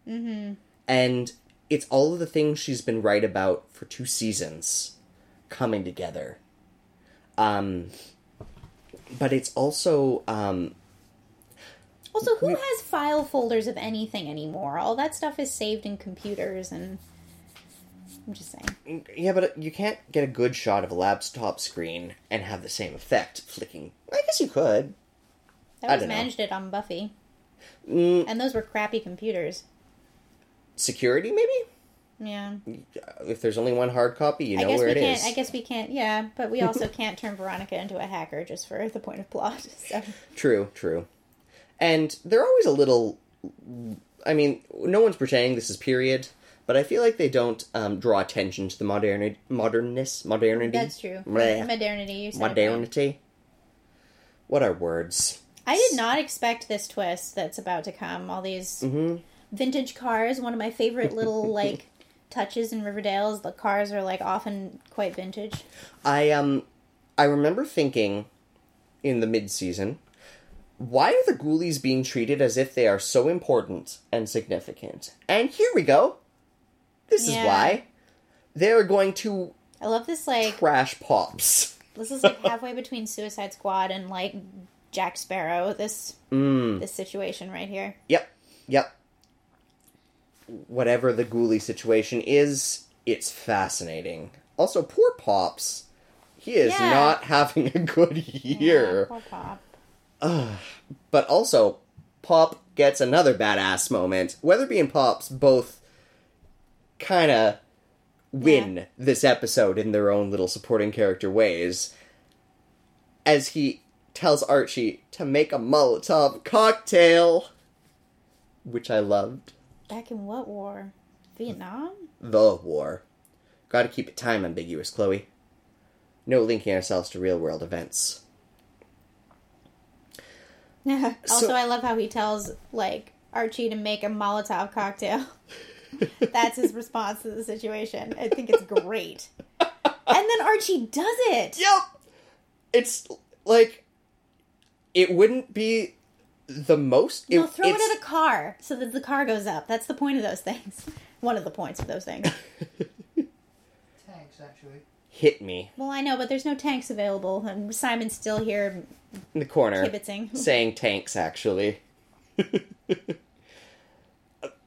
Speaker 2: Mm-hmm. And it's all of the things she's been right about for two seasons coming together. Um but it's also um
Speaker 3: Also, who has file folders of anything anymore? All that stuff is saved in computers, and I'm just saying.
Speaker 2: yeah, but you can't get a good shot of a laptop screen and have the same effect flicking. I guess you could.
Speaker 3: I
Speaker 2: I
Speaker 3: always
Speaker 2: don't know.
Speaker 3: managed it on Buffy,
Speaker 2: Mm,
Speaker 3: and those were crappy computers.
Speaker 2: security maybe?
Speaker 3: Yeah,
Speaker 2: If there's only one hard copy, you know
Speaker 3: I guess
Speaker 2: where
Speaker 3: we
Speaker 2: it
Speaker 3: can't. I guess we can't. Yeah, but we also *laughs* can't turn Veronica into a hacker just for the point of plot. *laughs* So
Speaker 2: True, true. And they're always a little. I mean, no one's pretending this is period, but I feel like they don't um, draw attention to the modernity, modernness, modernity.
Speaker 3: that's true.
Speaker 2: Bleh.
Speaker 3: Modernity. You said it right.
Speaker 2: Modernity. What are words?
Speaker 3: I did not expect this twist that's about to come. All these
Speaker 2: Mm-hmm.
Speaker 3: vintage cars. One of my favorite little *laughs* like touches in Riverdale is the cars are like often quite vintage.
Speaker 2: I um, I remember thinking, in the mid-season, why are the ghoulies being treated as if they are so important and significant? And here we go. This is why. They are going to
Speaker 3: I love this like
Speaker 2: trash pops.
Speaker 3: this is like halfway between Suicide Squad and like Jack Sparrow. This
Speaker 2: Mm.
Speaker 3: this situation right here.
Speaker 2: Yep, yep. Whatever the ghoulie situation is, it's fascinating. Also, poor Pops. He is
Speaker 3: Yeah.
Speaker 2: not *laughs* having a good
Speaker 3: Yeah,
Speaker 2: year.
Speaker 3: poor Pop.
Speaker 2: But also, Pop gets another badass moment. Weatherbee and Pops both kind of win
Speaker 3: Yeah.
Speaker 2: this episode in their own little supporting character ways. As he tells Archie to make a Molotov cocktail, which I loved.
Speaker 3: Back in what war? Vietnam?
Speaker 2: The war. Gotta keep it time ambiguous, Chloe. No linking ourselves to real world events. *laughs*
Speaker 3: also,
Speaker 2: So-
Speaker 3: I love how he tells like Archie to make a Molotov cocktail. *laughs* *laughs* That's his response to the situation. I think it's great. And then Archie does it.
Speaker 2: Yep. It's like it wouldn't be the most.
Speaker 3: No, throw it
Speaker 2: it's-
Speaker 3: at a car so that the car goes up. That's the point of those things. *laughs* One of the points of those things. *laughs*
Speaker 4: tanks, actually.
Speaker 2: hit me
Speaker 3: Well, I know, but there's no tanks available, and Simon's still here
Speaker 2: in the corner,
Speaker 3: kibitzing.
Speaker 2: saying tanks. Actually,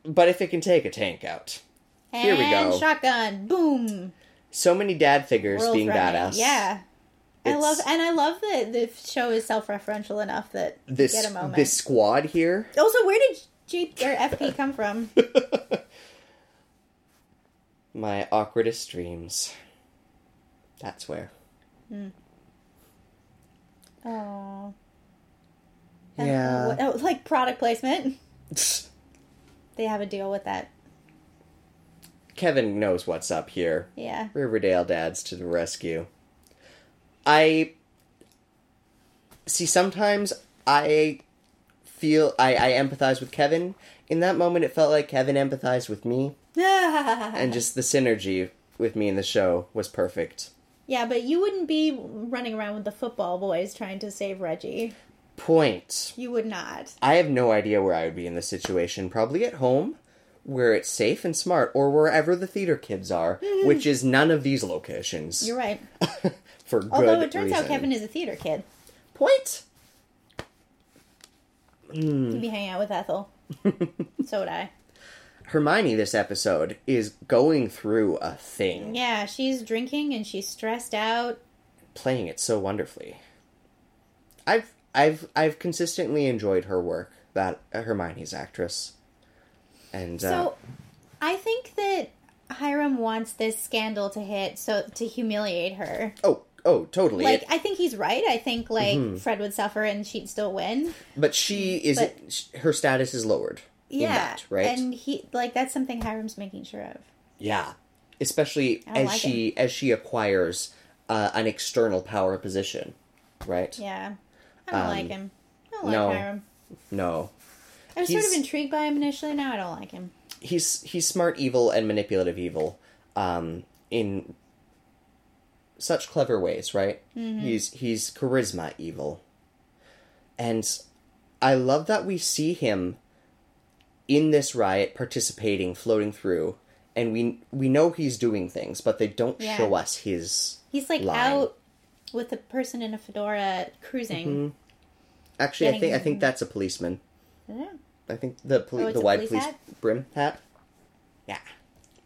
Speaker 2: but if it can take a tank out, Here we go.
Speaker 3: shotgun, boom.
Speaker 2: so many dad figures
Speaker 3: World
Speaker 2: being
Speaker 3: running.
Speaker 2: badass.
Speaker 3: Yeah. I love, and I love that the show is self-referential enough that
Speaker 2: This
Speaker 3: get a moment.
Speaker 2: this squad here.
Speaker 3: Also, where did G or FP come from? *laughs*
Speaker 2: My awkwardest dreams. That's where.
Speaker 3: Oh,
Speaker 2: Yeah.
Speaker 3: oh, like product placement. *laughs* They have a deal with that.
Speaker 2: Kevin knows what's up here.
Speaker 3: Yeah.
Speaker 2: Riverdale dads to the rescue. I see sometimes I feel I, I empathize with Kevin. In that moment it felt like Kevin empathized with me *laughs* and just the synergy with me in the show was perfect.
Speaker 3: yeah, but you wouldn't be running around with the football boys trying to save Reggie.
Speaker 2: Point.
Speaker 3: You would not.
Speaker 2: I have no idea where I would be in this situation. Probably at home, where it's safe and smart, or wherever the theater kids are, hmm. which is none of these locations.
Speaker 3: You're right. *laughs*
Speaker 2: for good
Speaker 3: Although it turns out. Kevin is a theater kid.
Speaker 2: Point. Hmm.
Speaker 3: He'd be hanging out with Ethel. *laughs* so would I.
Speaker 2: Hermione this episode is going through a thing,
Speaker 3: Yeah, she's drinking and she's stressed out.
Speaker 2: playing it so wonderfully. I've I've I've consistently enjoyed her work. That uh, Hermione's actress, and uh,
Speaker 3: So, I think that Hiram wants this scandal to hit so to humiliate her.
Speaker 2: oh oh totally.
Speaker 3: Like,
Speaker 2: It-
Speaker 3: I think he's right. I think like
Speaker 2: Mm-hmm.
Speaker 3: Fred would suffer and she'd still win.
Speaker 2: but she is
Speaker 3: but-
Speaker 2: her status is lowered. in
Speaker 3: Yeah,
Speaker 2: that, right?
Speaker 3: And he like that's something Hiram's making sure of.
Speaker 2: Yeah, especially as
Speaker 3: like
Speaker 2: she as she acquires uh, an external power position, right?
Speaker 3: Yeah, I don't
Speaker 2: Um,
Speaker 3: like him. I don't
Speaker 2: no.
Speaker 3: like Hiram.
Speaker 2: No,
Speaker 3: I was sort of intrigued by him initially. Now I don't like him.
Speaker 2: he's he's smart evil and manipulative evil, um, in such clever ways, right? He's he's charisma evil, and I love that we see him in this riot participating, floating through, and we we know he's doing things, but they don't
Speaker 3: Yeah.
Speaker 2: show us his.
Speaker 3: He's like
Speaker 2: line.
Speaker 3: out with a person in a fedora cruising.
Speaker 2: Mm-hmm. Actually, I think I think that's a policeman.
Speaker 3: Yeah.
Speaker 2: I think the poli-
Speaker 3: Oh,
Speaker 2: the wide
Speaker 3: police
Speaker 2: police
Speaker 3: hat?
Speaker 2: brim hat. Yeah,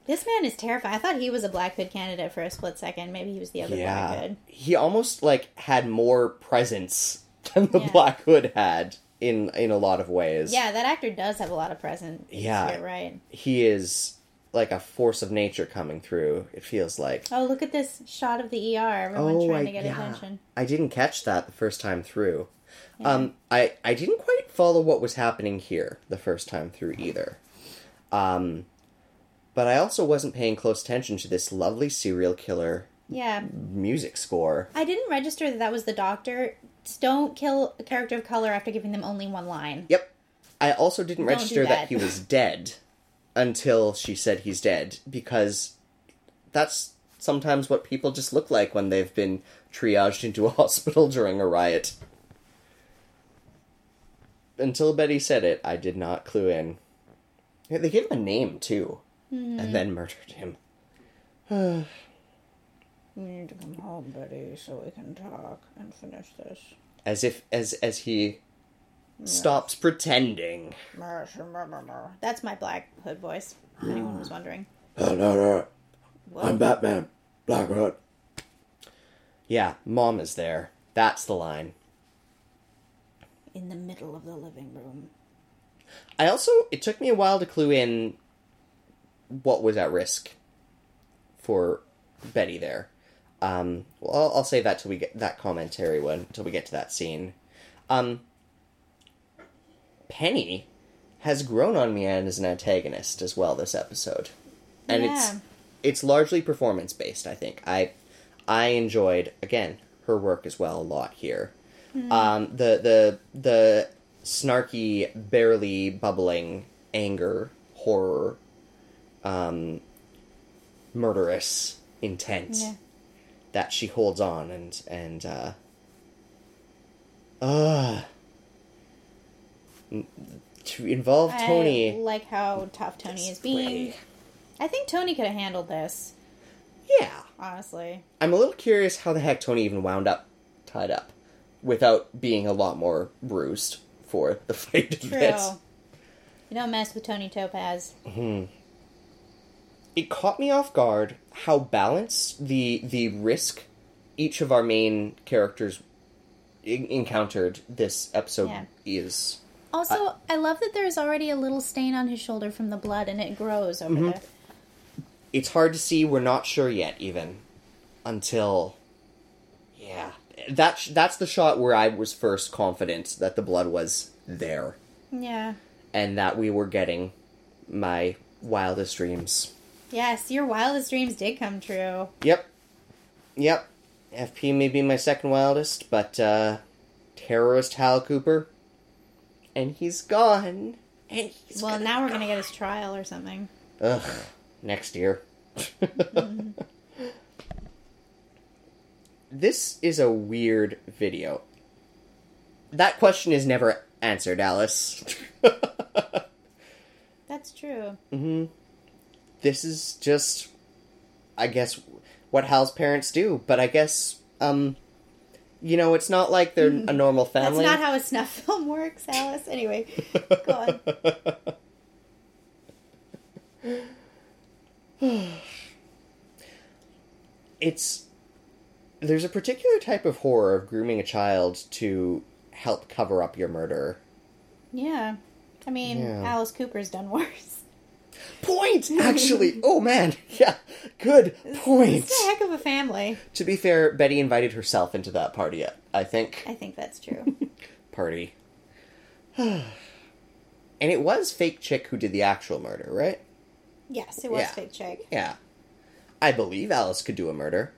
Speaker 3: This man is terrifying. I thought he was a Black Hood candidate for a split second. Maybe he was the other Black
Speaker 2: yeah.
Speaker 3: Hood.
Speaker 2: He almost like had more presence *laughs* than the
Speaker 3: Yeah.
Speaker 2: Black Hood had in in a lot of ways.
Speaker 3: Yeah, that actor does have a lot of presence.
Speaker 2: Yeah.
Speaker 3: Right.
Speaker 2: he is like a force of nature coming through. It feels like.
Speaker 3: Oh, look at this shot of the ER. Everyone
Speaker 2: Oh,
Speaker 3: trying
Speaker 2: I,
Speaker 3: to get
Speaker 2: yeah.
Speaker 3: attention.
Speaker 2: I didn't catch that the first time through. Um, I I didn't quite follow what was happening here the first time through either. Um, but I also wasn't paying close attention to this lovely serial killer
Speaker 3: Yeah.
Speaker 2: music score.
Speaker 3: I didn't register that that was the doctor. Don't kill a character of color after giving them only one line.
Speaker 2: Yep. I also didn't
Speaker 3: Don't
Speaker 2: register that.
Speaker 3: that.
Speaker 2: he was dead *laughs* until she said he's dead because that's sometimes what people just look like when they've been triaged into a *laughs* hospital during a riot. Until Betty said it, I did not clue in. Yeah, They gave him a name too,
Speaker 3: Hmm.
Speaker 2: and then murdered him. *sighs*
Speaker 3: we need to come home, Betty, so we can talk and finish this.
Speaker 2: As if as as he stops pretending.
Speaker 3: That's my Black Hood voice. If anyone was wondering. Whoa.
Speaker 5: I'm Batman. Black Hood.
Speaker 2: Yeah, mom is there. That's the line.
Speaker 3: in the middle of the living room.
Speaker 2: I also it took me a while to clue in what was at risk for Betty there. Um, well, I'll, I'll save that till we get that commentary one till we get to that scene. Um, Penny has grown on me and as an antagonist as well this episode, and it's
Speaker 3: Yeah.
Speaker 2: it's largely performance based. I think I I enjoyed again her work as well a lot here. Um, the the the snarky, barely bubbling anger, horror, um, murderous intent
Speaker 3: Yeah.
Speaker 2: that she holds on and and uh, uh to involve Toni.
Speaker 3: I like how tough Toni is being.
Speaker 2: way.
Speaker 3: I think Toni could have handled this,
Speaker 2: Yeah,
Speaker 3: honestly.
Speaker 2: I'm a little curious how the heck Toni even wound up tied up without being a lot more bruised for the *laughs* fight
Speaker 3: True.
Speaker 2: this.
Speaker 3: You don't mess with Toni Topaz. Mm-hmm.
Speaker 2: It caught me off guard how balanced the the risk each of our main characters encountered this episode
Speaker 3: Yeah.
Speaker 2: is.
Speaker 3: Also, I, love that there's already a little stain on his shoulder from the blood, and it grows over
Speaker 2: Mm-hmm.
Speaker 3: the.
Speaker 2: It's hard to see. We're not sure yet, even until. Yeah, that sh- that's the shot where I was first confident that the blood was there.
Speaker 3: Yeah.
Speaker 2: and that we were getting my wildest dreams.
Speaker 3: Yes, your wildest dreams did come true.
Speaker 2: Yep. Yep. FP may be my second wildest, but uh terrorist Hal Cooper. And he's gone. And he's
Speaker 3: well, now we're
Speaker 2: go.
Speaker 3: gonna get his trial or something.
Speaker 2: Ugh. Next year. *laughs* this is a weird video. That question is never answered, Alice. *laughs*
Speaker 3: That's true.
Speaker 2: this is just I guess what Hal's parents do, but I guess um you know, it's not like they're a mm.
Speaker 3: normal
Speaker 2: family.
Speaker 3: That's not how a snuff *laughs* film works, Alice. Anyway, go on. *sighs*
Speaker 2: it's there's a particular type of horror of grooming a child to help cover up your murder.
Speaker 3: Yeah. I mean,
Speaker 2: Yeah.
Speaker 3: Alice Cooper's done worse.
Speaker 2: Point *laughs* actually. oh man. Yeah. Good point.
Speaker 3: It's a heck of a family.
Speaker 2: To be fair, Betty invited herself into that party, I think.
Speaker 3: I think that's true. *laughs*
Speaker 2: Party. *sighs* and it was fake chick who did the actual murder, right?
Speaker 3: yes, it was
Speaker 2: Yeah.
Speaker 3: fake chick.
Speaker 2: Yeah. I believe Alice could do a murder,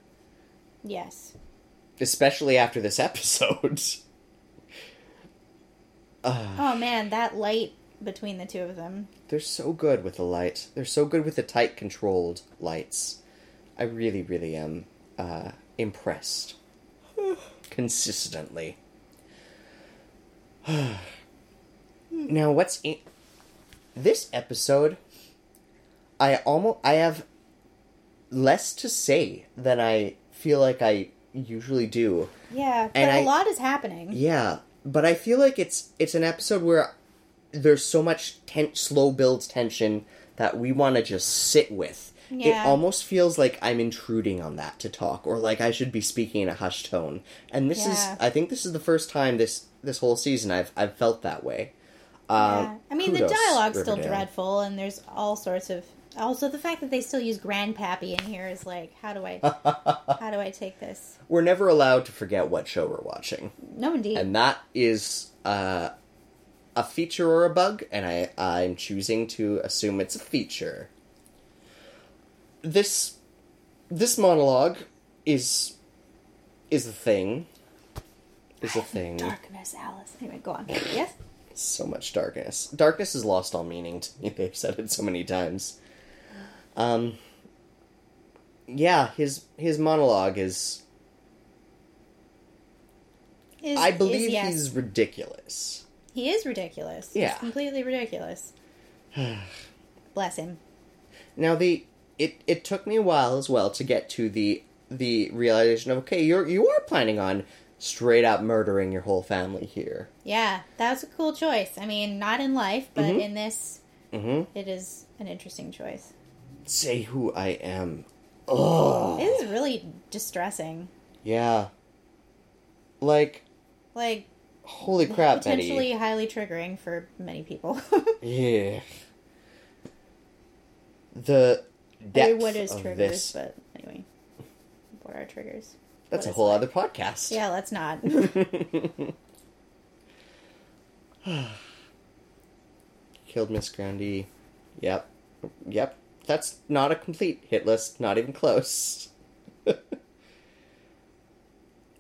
Speaker 3: Yes.
Speaker 2: especially after this *laughs* episode.
Speaker 3: Oh man, that light between the two of them.
Speaker 2: They're so good with the light. They're so good with the tight, controlled lights. I really, really am uh, impressed. *sighs* Consistently. *sighs* now, what's in this episode? I almost I have less to say than I feel like I usually do.
Speaker 3: Yeah, but
Speaker 2: And
Speaker 3: a
Speaker 2: I-
Speaker 3: lot is happening.
Speaker 2: Yeah, but I feel like it's it's an episode where there's so much ten- slow builds tension that we want to just sit with.
Speaker 3: Yeah.
Speaker 2: It almost feels like I'm intruding on that to talk, or like I should be speaking in a hushed tone. And this
Speaker 3: Yeah.
Speaker 2: is, I think, this is the first time this this whole season I've I've felt that way. Uh,
Speaker 3: Yeah. I mean, the
Speaker 2: kudos,
Speaker 3: dialogue's still
Speaker 2: Riverdale.
Speaker 3: dreadful, and there's all sorts of. Also, the fact that they still use Grandpappy in here is like, how do I, *laughs* how do I take this?
Speaker 2: We're never allowed to forget what show we're watching.
Speaker 3: No, indeed.
Speaker 2: and that is uh, a feature or a bug, and I I'm choosing to assume it's a feature. This this monologue is is a thing. Is a thing.
Speaker 3: Darkness, Alice. Anyway, go on. Yes.
Speaker 2: So much darkness. Darkness has lost all meaning to me. *laughs* They've said it so many times. Um. Yeah, his his monologue is.
Speaker 3: Is,
Speaker 2: I
Speaker 3: is
Speaker 2: believe
Speaker 3: yes.
Speaker 2: he's ridiculous.
Speaker 3: He is ridiculous.
Speaker 2: Yeah.
Speaker 3: He's completely ridiculous. *sighs* Bless him.
Speaker 2: Now the it it took me a while as well to get to the the realization of okay, you're you are planning on straight up murdering your whole family here.
Speaker 3: Yeah, that was a cool choice. I mean, not in life, but
Speaker 2: Mhm.
Speaker 3: in this,
Speaker 2: Mm-hmm.
Speaker 3: it is an interesting choice.
Speaker 2: Say who I am. Oh
Speaker 3: It is really distressing.
Speaker 2: yeah. Like
Speaker 3: Like,
Speaker 2: Holy crap,
Speaker 3: Potentially
Speaker 2: Betty.
Speaker 3: highly triggering for many people. *laughs*
Speaker 2: Yeah. The
Speaker 3: I
Speaker 2: depth
Speaker 3: mean, what is
Speaker 2: of
Speaker 3: triggers?
Speaker 2: this.
Speaker 3: But anyway, what are triggers?
Speaker 2: That's a whole
Speaker 3: what?
Speaker 2: other podcast.
Speaker 3: Yeah, let's not. *laughs* *sighs*
Speaker 2: Killed Miss Grundy. Yep. Yep. That's not a complete hit list. Not even close. *laughs*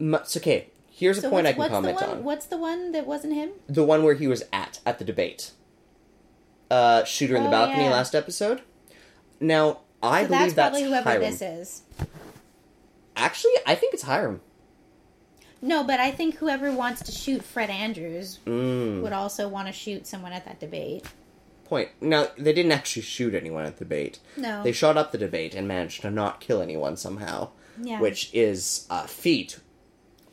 Speaker 2: It's okay. Here's a point I can
Speaker 3: what's
Speaker 2: comment
Speaker 3: the one?
Speaker 2: on.
Speaker 3: What's the one that wasn't him?
Speaker 2: The one where he was at at the debate. Uh, shooter in the
Speaker 3: Oh,
Speaker 2: balcony
Speaker 3: yeah.
Speaker 2: last episode. Now I
Speaker 3: so
Speaker 2: believe
Speaker 3: that's
Speaker 2: that's,
Speaker 3: probably whoever
Speaker 2: Hiram.
Speaker 3: this is.
Speaker 2: Actually, I think it's Hiram.
Speaker 3: No, but I think whoever wants to shoot Fred Andrews
Speaker 2: Mm.
Speaker 3: would also want to shoot someone at that debate.
Speaker 2: Point. Now they didn't actually shoot anyone at the debate.
Speaker 3: No.
Speaker 2: They shot up the debate and managed to not kill anyone somehow,
Speaker 3: Yeah.
Speaker 2: which is a feat.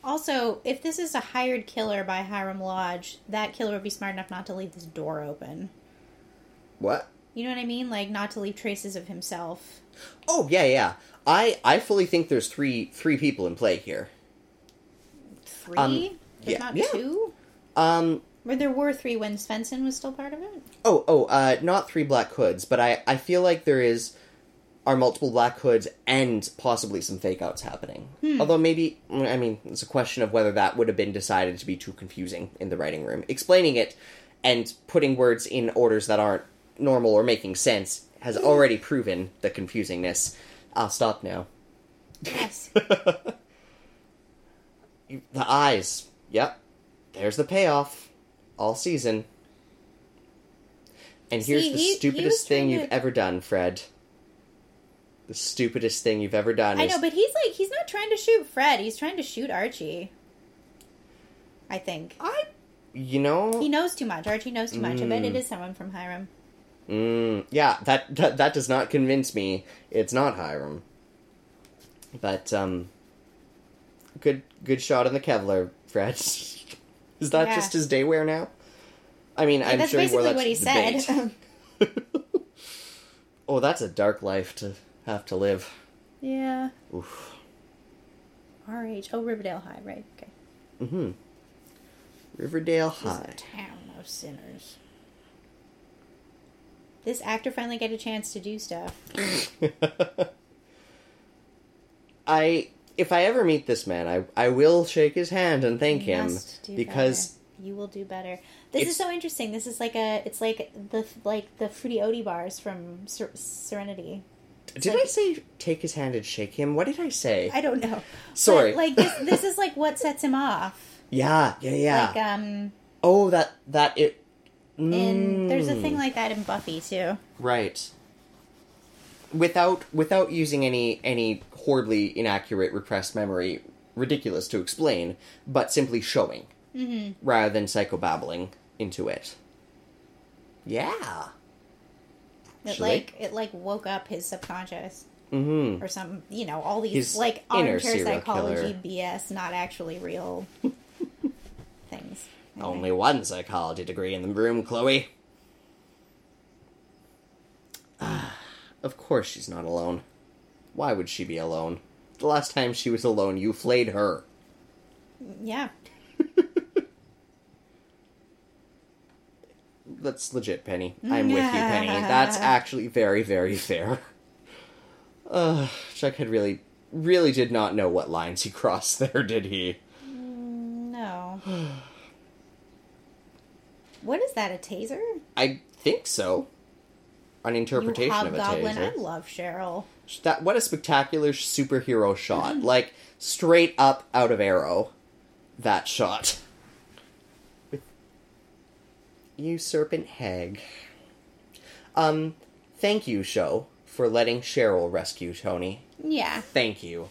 Speaker 3: Also, if this is a hired killer by Hiram Lodge, that killer would be smart enough not to leave this door open.
Speaker 2: What?
Speaker 3: You know what I mean? Like not to leave traces of himself.
Speaker 2: Oh yeah, yeah. I I fully think there's three three people in play here.
Speaker 3: Three?
Speaker 2: Um, yeah,
Speaker 3: not
Speaker 2: yeah.
Speaker 3: two?
Speaker 2: Um.
Speaker 3: Or there were three when Svenson was still part of it?
Speaker 2: Oh oh. Uh. Not three black hoods, but I I feel like there is are multiple black hoods and possibly some fake outs happening. Hmm. Although maybe I mean it's a question of whether that would have been decided to be too confusing in the writing room. Explaining it and putting words in orders that aren't normal or making sense has hmm. already proven the confusingness. I'll stop now.
Speaker 3: Yes. *laughs*
Speaker 2: The eyes. Yep. There's the payoff. All season. And here's the
Speaker 3: he- he
Speaker 2: stupidest thing
Speaker 3: trying
Speaker 2: you've ever done, Fred. The stupidest thing you've ever done
Speaker 3: I
Speaker 2: is
Speaker 3: know, but he's like he's not trying to shoot Fred, he's trying to shoot Archie. I think.
Speaker 2: I you know
Speaker 3: He knows too much. Archie knows too much. I bet it
Speaker 2: Mm.
Speaker 3: someone from Hiram.
Speaker 2: Mm, yeah, that, that that does not convince me. It's not Hiram. But um good good shot on the Kevlar, Fred. *laughs* is that
Speaker 3: Yeah.
Speaker 2: just his day wear now? I mean, I'm
Speaker 3: that's
Speaker 2: sure he wore
Speaker 3: basically
Speaker 2: that
Speaker 3: what he
Speaker 2: the
Speaker 3: said. *laughs*
Speaker 2: oh, that's a dark life to have to live.
Speaker 3: yeah.
Speaker 2: Oof.
Speaker 3: RH. Oh, Riverdale High, right. Okay.
Speaker 2: Mm-hmm. Riverdale
Speaker 3: This is
Speaker 2: High.
Speaker 3: a town of sinners. This actor finally get a chance to do stuff. *laughs*
Speaker 2: I if I ever meet this man, I I will shake his hand and thank
Speaker 3: You
Speaker 2: him because
Speaker 3: better. you will do better. This is so interesting. This is like a. It's like the like the fruity Oaty bars from Ser- Serenity.
Speaker 2: Did
Speaker 3: like-
Speaker 2: I say take his hand and shake him? What did I say?
Speaker 3: I don't know.
Speaker 2: Sorry.
Speaker 3: But, like this. This is like what sets him off. *laughs*
Speaker 2: Yeah, yeah, yeah.
Speaker 3: Like um.
Speaker 2: oh, that that it.
Speaker 3: In there's a
Speaker 2: Mm,
Speaker 3: thing like that in Buffy too.
Speaker 2: right. Without without using any any horribly inaccurate repressed memory, ridiculous to explain, but simply showing
Speaker 3: Mm-hmm.
Speaker 2: rather than psychobabbling into it. Yeah.
Speaker 3: It like it like woke up his subconscious
Speaker 2: Mm-hmm.
Speaker 3: or some you know all these
Speaker 2: His
Speaker 3: like armchair psychology
Speaker 2: killer.
Speaker 3: BS, not actually real *laughs* things. Anyway.
Speaker 2: Only one psychology degree in the room, Chloe. Ah, *sighs* of course she's not alone. Why would she be alone? The last time she was alone, you flayed her.
Speaker 3: Yeah.
Speaker 2: That's legit, Penny. I'm with you, Penny. *laughs* That's actually very, very fair. Uh, Jughead really, really did not know what lines he crossed there, did he?
Speaker 3: No. *sighs* what is that? A taser?
Speaker 2: I think so. An interpretation
Speaker 3: you
Speaker 2: of a taser.
Speaker 3: I love Cheryl.
Speaker 2: That what a spectacular superhero shot! *laughs* like straight up out of Arrow, that shot. You serpent hag. Um, thank you, show, for letting Cheryl rescue Toni.
Speaker 3: Yeah.
Speaker 2: Thank you.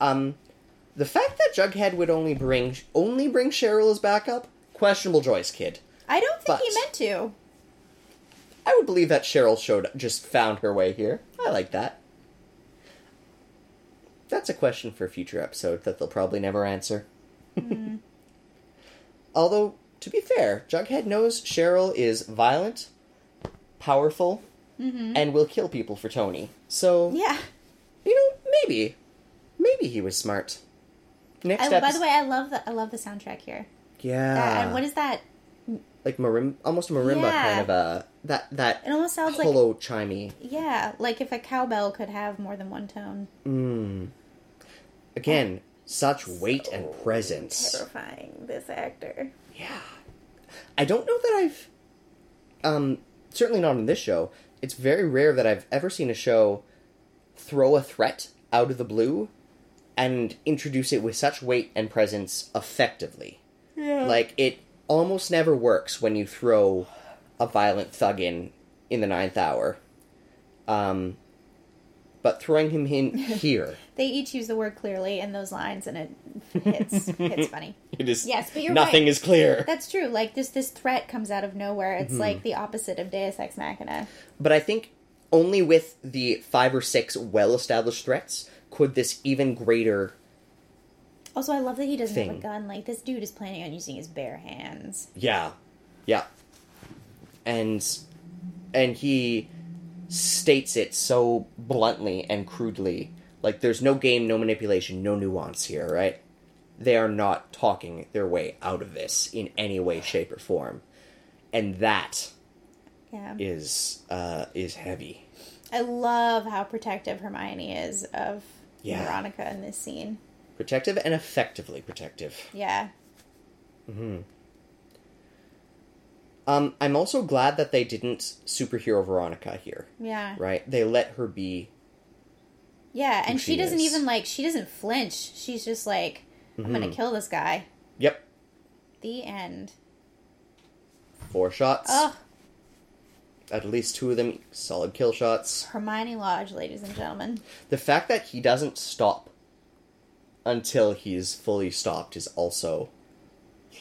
Speaker 2: Um, the fact that Jughead would only bring only bring Cheryl as backup, questionable choice, kid.
Speaker 3: I don't think he meant to.
Speaker 2: I would believe that Cheryl showed just found her way here. I like that. That's a question for a future episode that they'll probably never answer. *laughs* Although, to be fair, Jughead knows Cheryl is violent, powerful, and will kill people for Toni. So,
Speaker 3: Yeah.
Speaker 2: you know, maybe, maybe he was smart. Next
Speaker 3: I, by the way, I love the I love the soundtrack here.
Speaker 2: Yeah.
Speaker 3: That, and what is that?
Speaker 2: like marimba, almost a marimba
Speaker 3: Yeah.
Speaker 2: kind of a that that
Speaker 3: It almost sounds like
Speaker 2: hollow chimey.
Speaker 3: yeah, like if a cowbell could have more than one tone.
Speaker 2: Mm. Again, such weight and presence.
Speaker 3: Terrifying. This actor.
Speaker 2: Yeah. I don't know that I've um certainly not in this show. It's very rare that I've ever seen a show throw a threat out of the blue and introduce it with such weight and presence effectively.
Speaker 3: Yeah.
Speaker 2: Like it almost never works when you throw a violent thug in in the ninth hour. Um but throwing him in *laughs* here,
Speaker 3: They each use the word clearly in those lines, and it hits. *laughs* hits funny.
Speaker 2: it is
Speaker 3: Yes, but you're
Speaker 2: nothing
Speaker 3: right.
Speaker 2: is clear.
Speaker 3: That's true. Like this, this threat comes out of nowhere. It's
Speaker 2: Mm-hmm.
Speaker 3: like the opposite of Deus Ex Machina.
Speaker 2: But I think only with the five or six well established threats could this even greater.
Speaker 3: Also, I love that he doesn't have a gun. Like this dude is planning on using his bare hands.
Speaker 2: Yeah. Yeah. And. And he states it so bluntly and crudely. Like, there's no game, no manipulation, no nuance here, right? They are not talking their way out of this in any way, shape, or form. And that
Speaker 3: Yeah,
Speaker 2: is uh, is heavy.
Speaker 3: I love how protective Hermione is of
Speaker 2: Yeah.
Speaker 3: Veronica in this scene.
Speaker 2: Protective and effectively protective.
Speaker 3: Yeah,
Speaker 2: Um, I'm also glad that they didn't superhero Veronica here,
Speaker 3: yeah,
Speaker 2: right? They let her be.
Speaker 3: yeah. And she
Speaker 2: she
Speaker 3: doesn't even like. She doesn't flinch. She's just like, "I'm
Speaker 2: Mm-hmm.
Speaker 3: gonna kill this guy."
Speaker 2: Yep,
Speaker 3: The end.
Speaker 2: four shots.
Speaker 3: Ugh,
Speaker 2: At least two of them solid kill shots.
Speaker 3: Hermione Lodge, ladies and gentlemen.
Speaker 2: The fact that he doesn't stop until he's fully stopped is also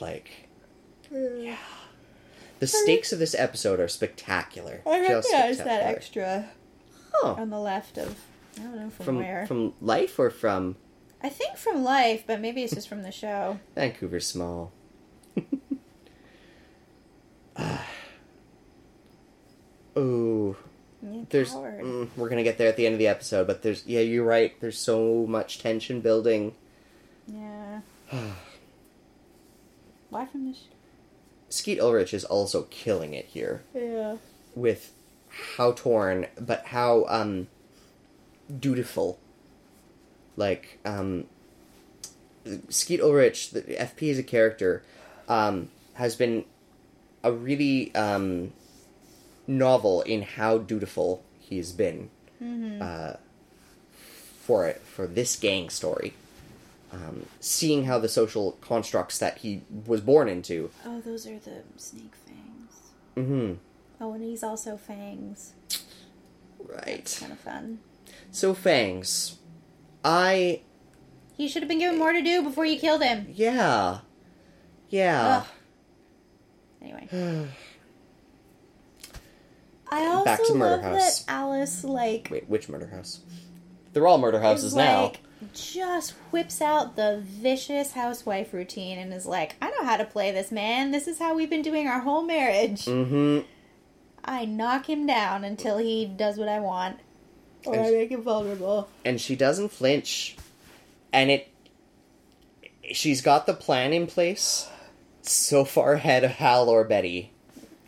Speaker 2: like yeah. The stakes of this episode are spectacular. I Just spectacular.
Speaker 3: extra
Speaker 2: Oh,
Speaker 3: on the left of. I don't know from,
Speaker 2: from
Speaker 3: where.
Speaker 2: from life or from
Speaker 3: I think from life, but maybe it's just from the show. *laughs*
Speaker 2: Vancouver Small. *sighs* oh,
Speaker 3: Yeah,
Speaker 2: there's.
Speaker 3: coward.
Speaker 2: Mm, we're gonna get there at the end of the episode, but there's. Yeah, you're right. There's so much tension building.
Speaker 3: Yeah. *sighs* Why from this?
Speaker 2: Skeet Ulrich is also killing it here
Speaker 3: Yeah.
Speaker 2: with how torn, but how um dutiful. Like um, Skeet Ulrich, the FP as a character, um, has been a really um, novel in how dutiful he's been uh, for it for this gang story. Um, seeing how the social constructs that he was born into.
Speaker 3: Oh, those are the snake fangs.
Speaker 2: Mm hmm
Speaker 3: Oh, and he's also fangs.
Speaker 2: Right.
Speaker 3: Kind of fun.
Speaker 2: So Fangs, I
Speaker 3: He should have been given more to do before you killed him.
Speaker 2: yeah, yeah.
Speaker 3: Ugh. Anyway. *sighs* I also
Speaker 2: Back to Murder
Speaker 3: love
Speaker 2: House.
Speaker 3: that Alice like
Speaker 2: Wait, which murder house? They're all murder houses
Speaker 3: is
Speaker 2: now.
Speaker 3: Just whips out the vicious housewife routine and is like, I know how to play this man. This is how we've been doing our whole marriage.
Speaker 2: Mm-hmm.
Speaker 3: I knock him down until he does what I want. Or I make him vulnerable.
Speaker 2: And she doesn't flinch, and it. She's got the plan in place, so far ahead of Hal or Betty.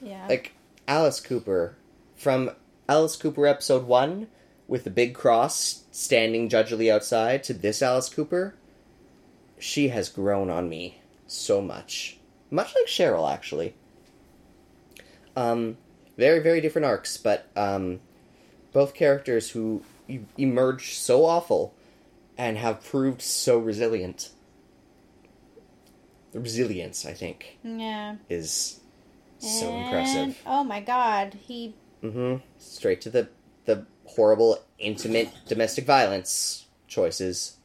Speaker 3: Yeah.
Speaker 2: Like Alice Cooper, from Alice Cooper episode one, with the big cross standing judgely outside, to this Alice Cooper, she has grown on me so much. Much like Cheryl, actually. Um, very, very different arcs, but um, both characters who e- emerge so awful and have proved so resilient. The resilience, I think,
Speaker 3: yeah.
Speaker 2: is so
Speaker 3: And-
Speaker 2: impressive.
Speaker 3: Oh my god, he Mm
Speaker 2: hmm. Straight to the the horrible, intimate domestic violence choices.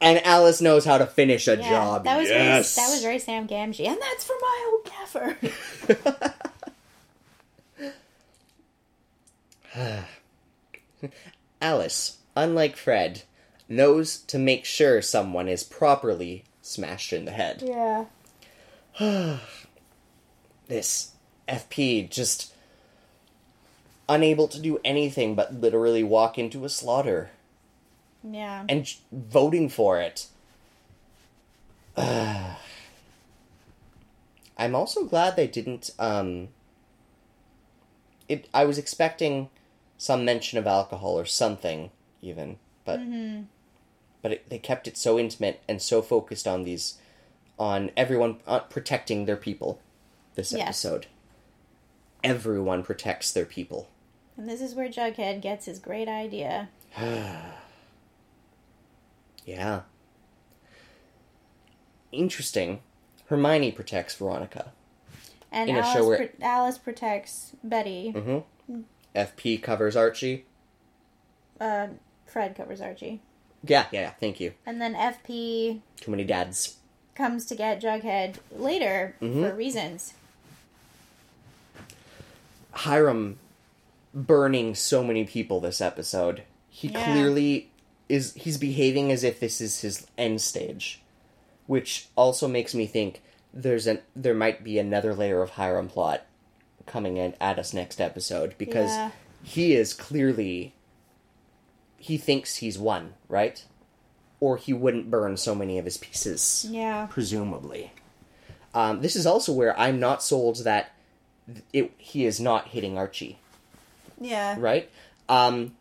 Speaker 2: And Alice knows how to finish a
Speaker 3: yeah,
Speaker 2: job.
Speaker 3: that was
Speaker 2: yes.
Speaker 3: very, that was very Sam Gamgee, and that's for my old gaffer. *laughs* *sighs*
Speaker 2: Alice, unlike Fred, knows to make sure someone is properly smashed in the head.
Speaker 3: yeah. *sighs*
Speaker 2: This FP just unable to do anything but literally walk into a slaughter
Speaker 3: Yeah.
Speaker 2: and j- voting for it. *sighs* I'm also glad they didn't. Um, it. I was expecting some mention of alcohol or something, even, but but it, they kept it so intimate and so focused on these, on everyone uh, protecting their people. This
Speaker 3: Yes.
Speaker 2: episode, everyone protects their people.
Speaker 3: And this is where Jughead gets his great idea. *sighs*
Speaker 2: Yeah. Interesting. Hermione protects Veronica.
Speaker 3: And
Speaker 2: In a
Speaker 3: Alice,
Speaker 2: show where-
Speaker 3: pro- Alice protects Betty.
Speaker 2: Mm-hmm. FP covers Archie.
Speaker 3: Uh, Fred covers Archie.
Speaker 2: Yeah, yeah, yeah. Thank you.
Speaker 3: And then FP
Speaker 2: Too many dads.
Speaker 3: comes to get Jughead later
Speaker 2: Mm-hmm.
Speaker 3: for reasons.
Speaker 2: Hiram burning so many people this episode. He
Speaker 3: Yeah.
Speaker 2: clearly is he's behaving as if this is his end stage. Which also makes me think there's an there might be another layer of Hiram plot coming in at us next episode because
Speaker 3: Yeah.
Speaker 2: he is clearly he thinks he's won, right? Or he wouldn't burn so many of his pieces
Speaker 3: Yeah.
Speaker 2: presumably. Um, this is also where I'm not sold that it, he is not hitting Archie,
Speaker 3: Yeah.
Speaker 2: right? Um,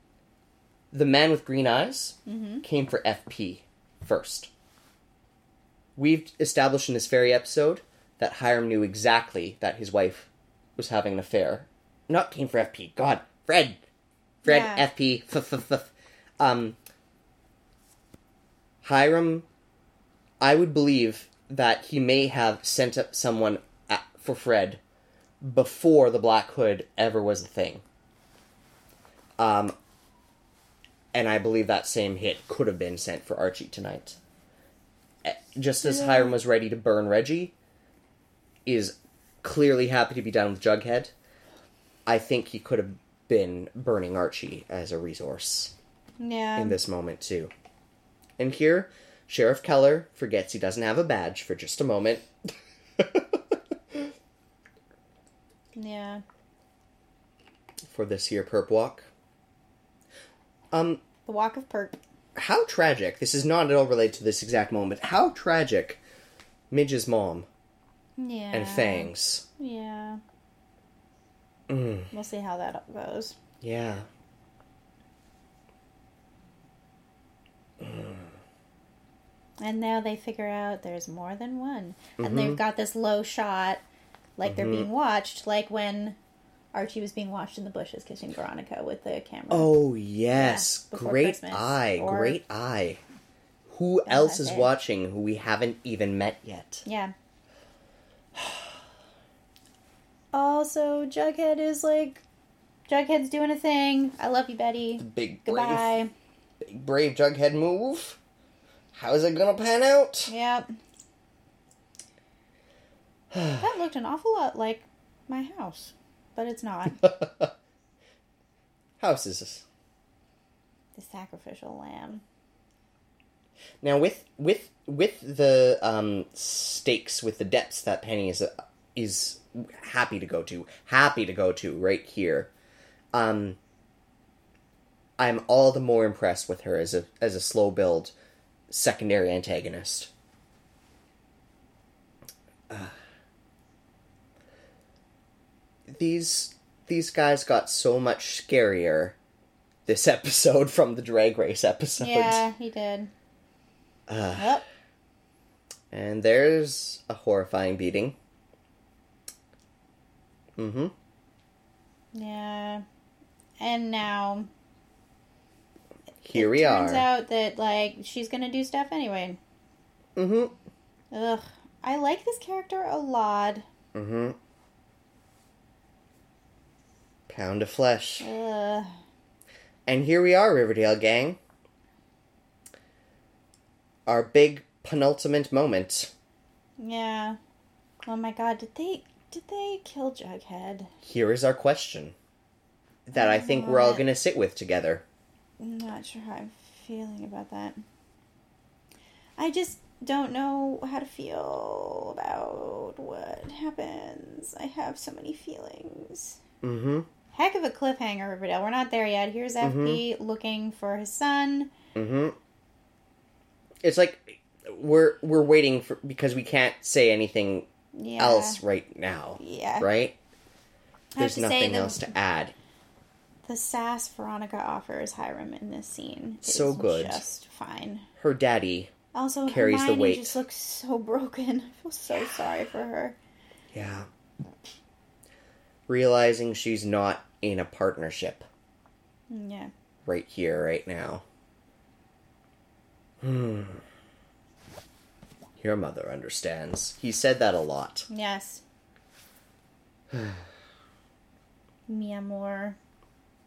Speaker 2: the man with green eyes
Speaker 3: Mm-hmm.
Speaker 2: came for FP first. We've established in this fairy episode that Hiram knew exactly that his wife was having an affair. Not came for FP. God, Fred, Fred,
Speaker 3: Yeah.
Speaker 2: FP. F- f- f- um, Hiram, I would believe that he may have sent up someone at, for Fred before the Black Hood ever was a thing. Um, and I believe that same hit could have been sent for Archie tonight. Eh, Just as
Speaker 3: Yeah.
Speaker 2: Hiram was ready to burn Reggie, is clearly happy to be done with Jughead. I think he could have been burning Archie as a resource
Speaker 3: Yeah.
Speaker 2: in this moment too. And here, Sheriff Keller forgets he doesn't have a badge for just a moment. *laughs*
Speaker 3: yeah.
Speaker 2: for this here perp walk. Um,
Speaker 3: The Walk of Perk.
Speaker 2: how tragic. This is not at all related to this exact moment. How tragic Midge's mom
Speaker 3: Yeah.
Speaker 2: and Fangs.
Speaker 3: Yeah.
Speaker 2: Mm,
Speaker 3: We'll see how that goes.
Speaker 2: yeah.
Speaker 3: And now they figure out there's more than one.
Speaker 2: Mm-hmm.
Speaker 3: And they've got this low shot, like they're being watched, like when Archie was being watched in the bushes kissing Veronica with the camera.
Speaker 2: Oh yes,
Speaker 3: Yeah,
Speaker 2: great
Speaker 3: Christmas.
Speaker 2: eye,
Speaker 3: Or-
Speaker 2: great eye. Who else is
Speaker 3: it.
Speaker 2: watching who we haven't even met yet?
Speaker 3: Yeah. Also, Jughead is like, Jughead's doing a thing. I love you, Betty.
Speaker 2: Big brave,
Speaker 3: Goodbye.
Speaker 2: big brave Jughead move. How's it gonna pan out?
Speaker 3: Yep. *sighs* that looked an awful lot like my house, but it's not. *laughs*
Speaker 2: House is this?
Speaker 3: the sacrificial lamb.
Speaker 2: Now with with with the um, stakes with the depths that Penny is is happy to go to, happy to go to right here. Um, I'm all the more impressed with her as a as a slow build secondary antagonist. Uh, these these guys got so much scarier this *laughs* episode from the drag race episode.
Speaker 3: Yeah, he did.
Speaker 2: Uh,
Speaker 3: Yep.
Speaker 2: And there's a horrifying beating. Mm-hmm.
Speaker 3: Yeah. And now
Speaker 2: Here we
Speaker 3: turns
Speaker 2: are.
Speaker 3: Turns out that like she's gonna do stuff anyway.
Speaker 2: Mm-hmm.
Speaker 3: Ugh. I like this character a lot.
Speaker 2: Mm-hmm. Pound of flesh.
Speaker 3: Ugh.
Speaker 2: And here we are, Riverdale gang. Our big penultimate moment.
Speaker 3: Yeah. Oh my god, did they did they kill Jughead?
Speaker 2: Here is our question. That I think we're all gonna sit with together.
Speaker 3: I'm not sure how I'm feeling about that. I just don't know how to feel about what happens. I have so many feelings.
Speaker 2: Mm-hmm.
Speaker 3: Heck of a cliffhanger, Riverdale. We're not there yet. Here's FP looking for his son.
Speaker 2: Mm-hmm. It's like we're we're waiting for because we can't say anything
Speaker 3: Yeah.
Speaker 2: else right now,
Speaker 3: Yeah.
Speaker 2: right? There's nothing
Speaker 3: the-
Speaker 2: else to add.
Speaker 3: The sass Veronica offers Hiram in this scene is
Speaker 2: So good.
Speaker 3: just fine.
Speaker 2: Her daddy,
Speaker 3: Also,
Speaker 2: Carries the
Speaker 3: Hermione
Speaker 2: weight.
Speaker 3: just looks so broken. *laughs* I feel so sorry for her.
Speaker 2: yeah, realizing she's not in a partnership
Speaker 3: Yeah.
Speaker 2: right here, right now. Hmm. Your mother understands. He said that a lot.
Speaker 3: Yes. *sighs* Mi amor.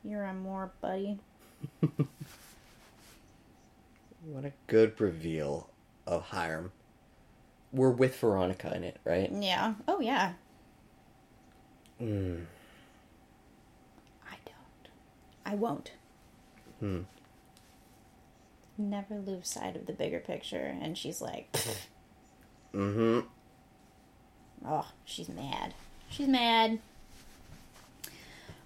Speaker 3: Your amor, buddy. *laughs*
Speaker 2: What a good reveal of Hiram. We're with Veronica in it, right?
Speaker 3: Yeah. Oh, yeah.
Speaker 2: Mm.
Speaker 3: I don't. I won't.
Speaker 2: Hmm.
Speaker 3: Never lose sight of the bigger picture. And she's like,
Speaker 2: Mm-hmm.
Speaker 3: oh, she's mad. She's mad.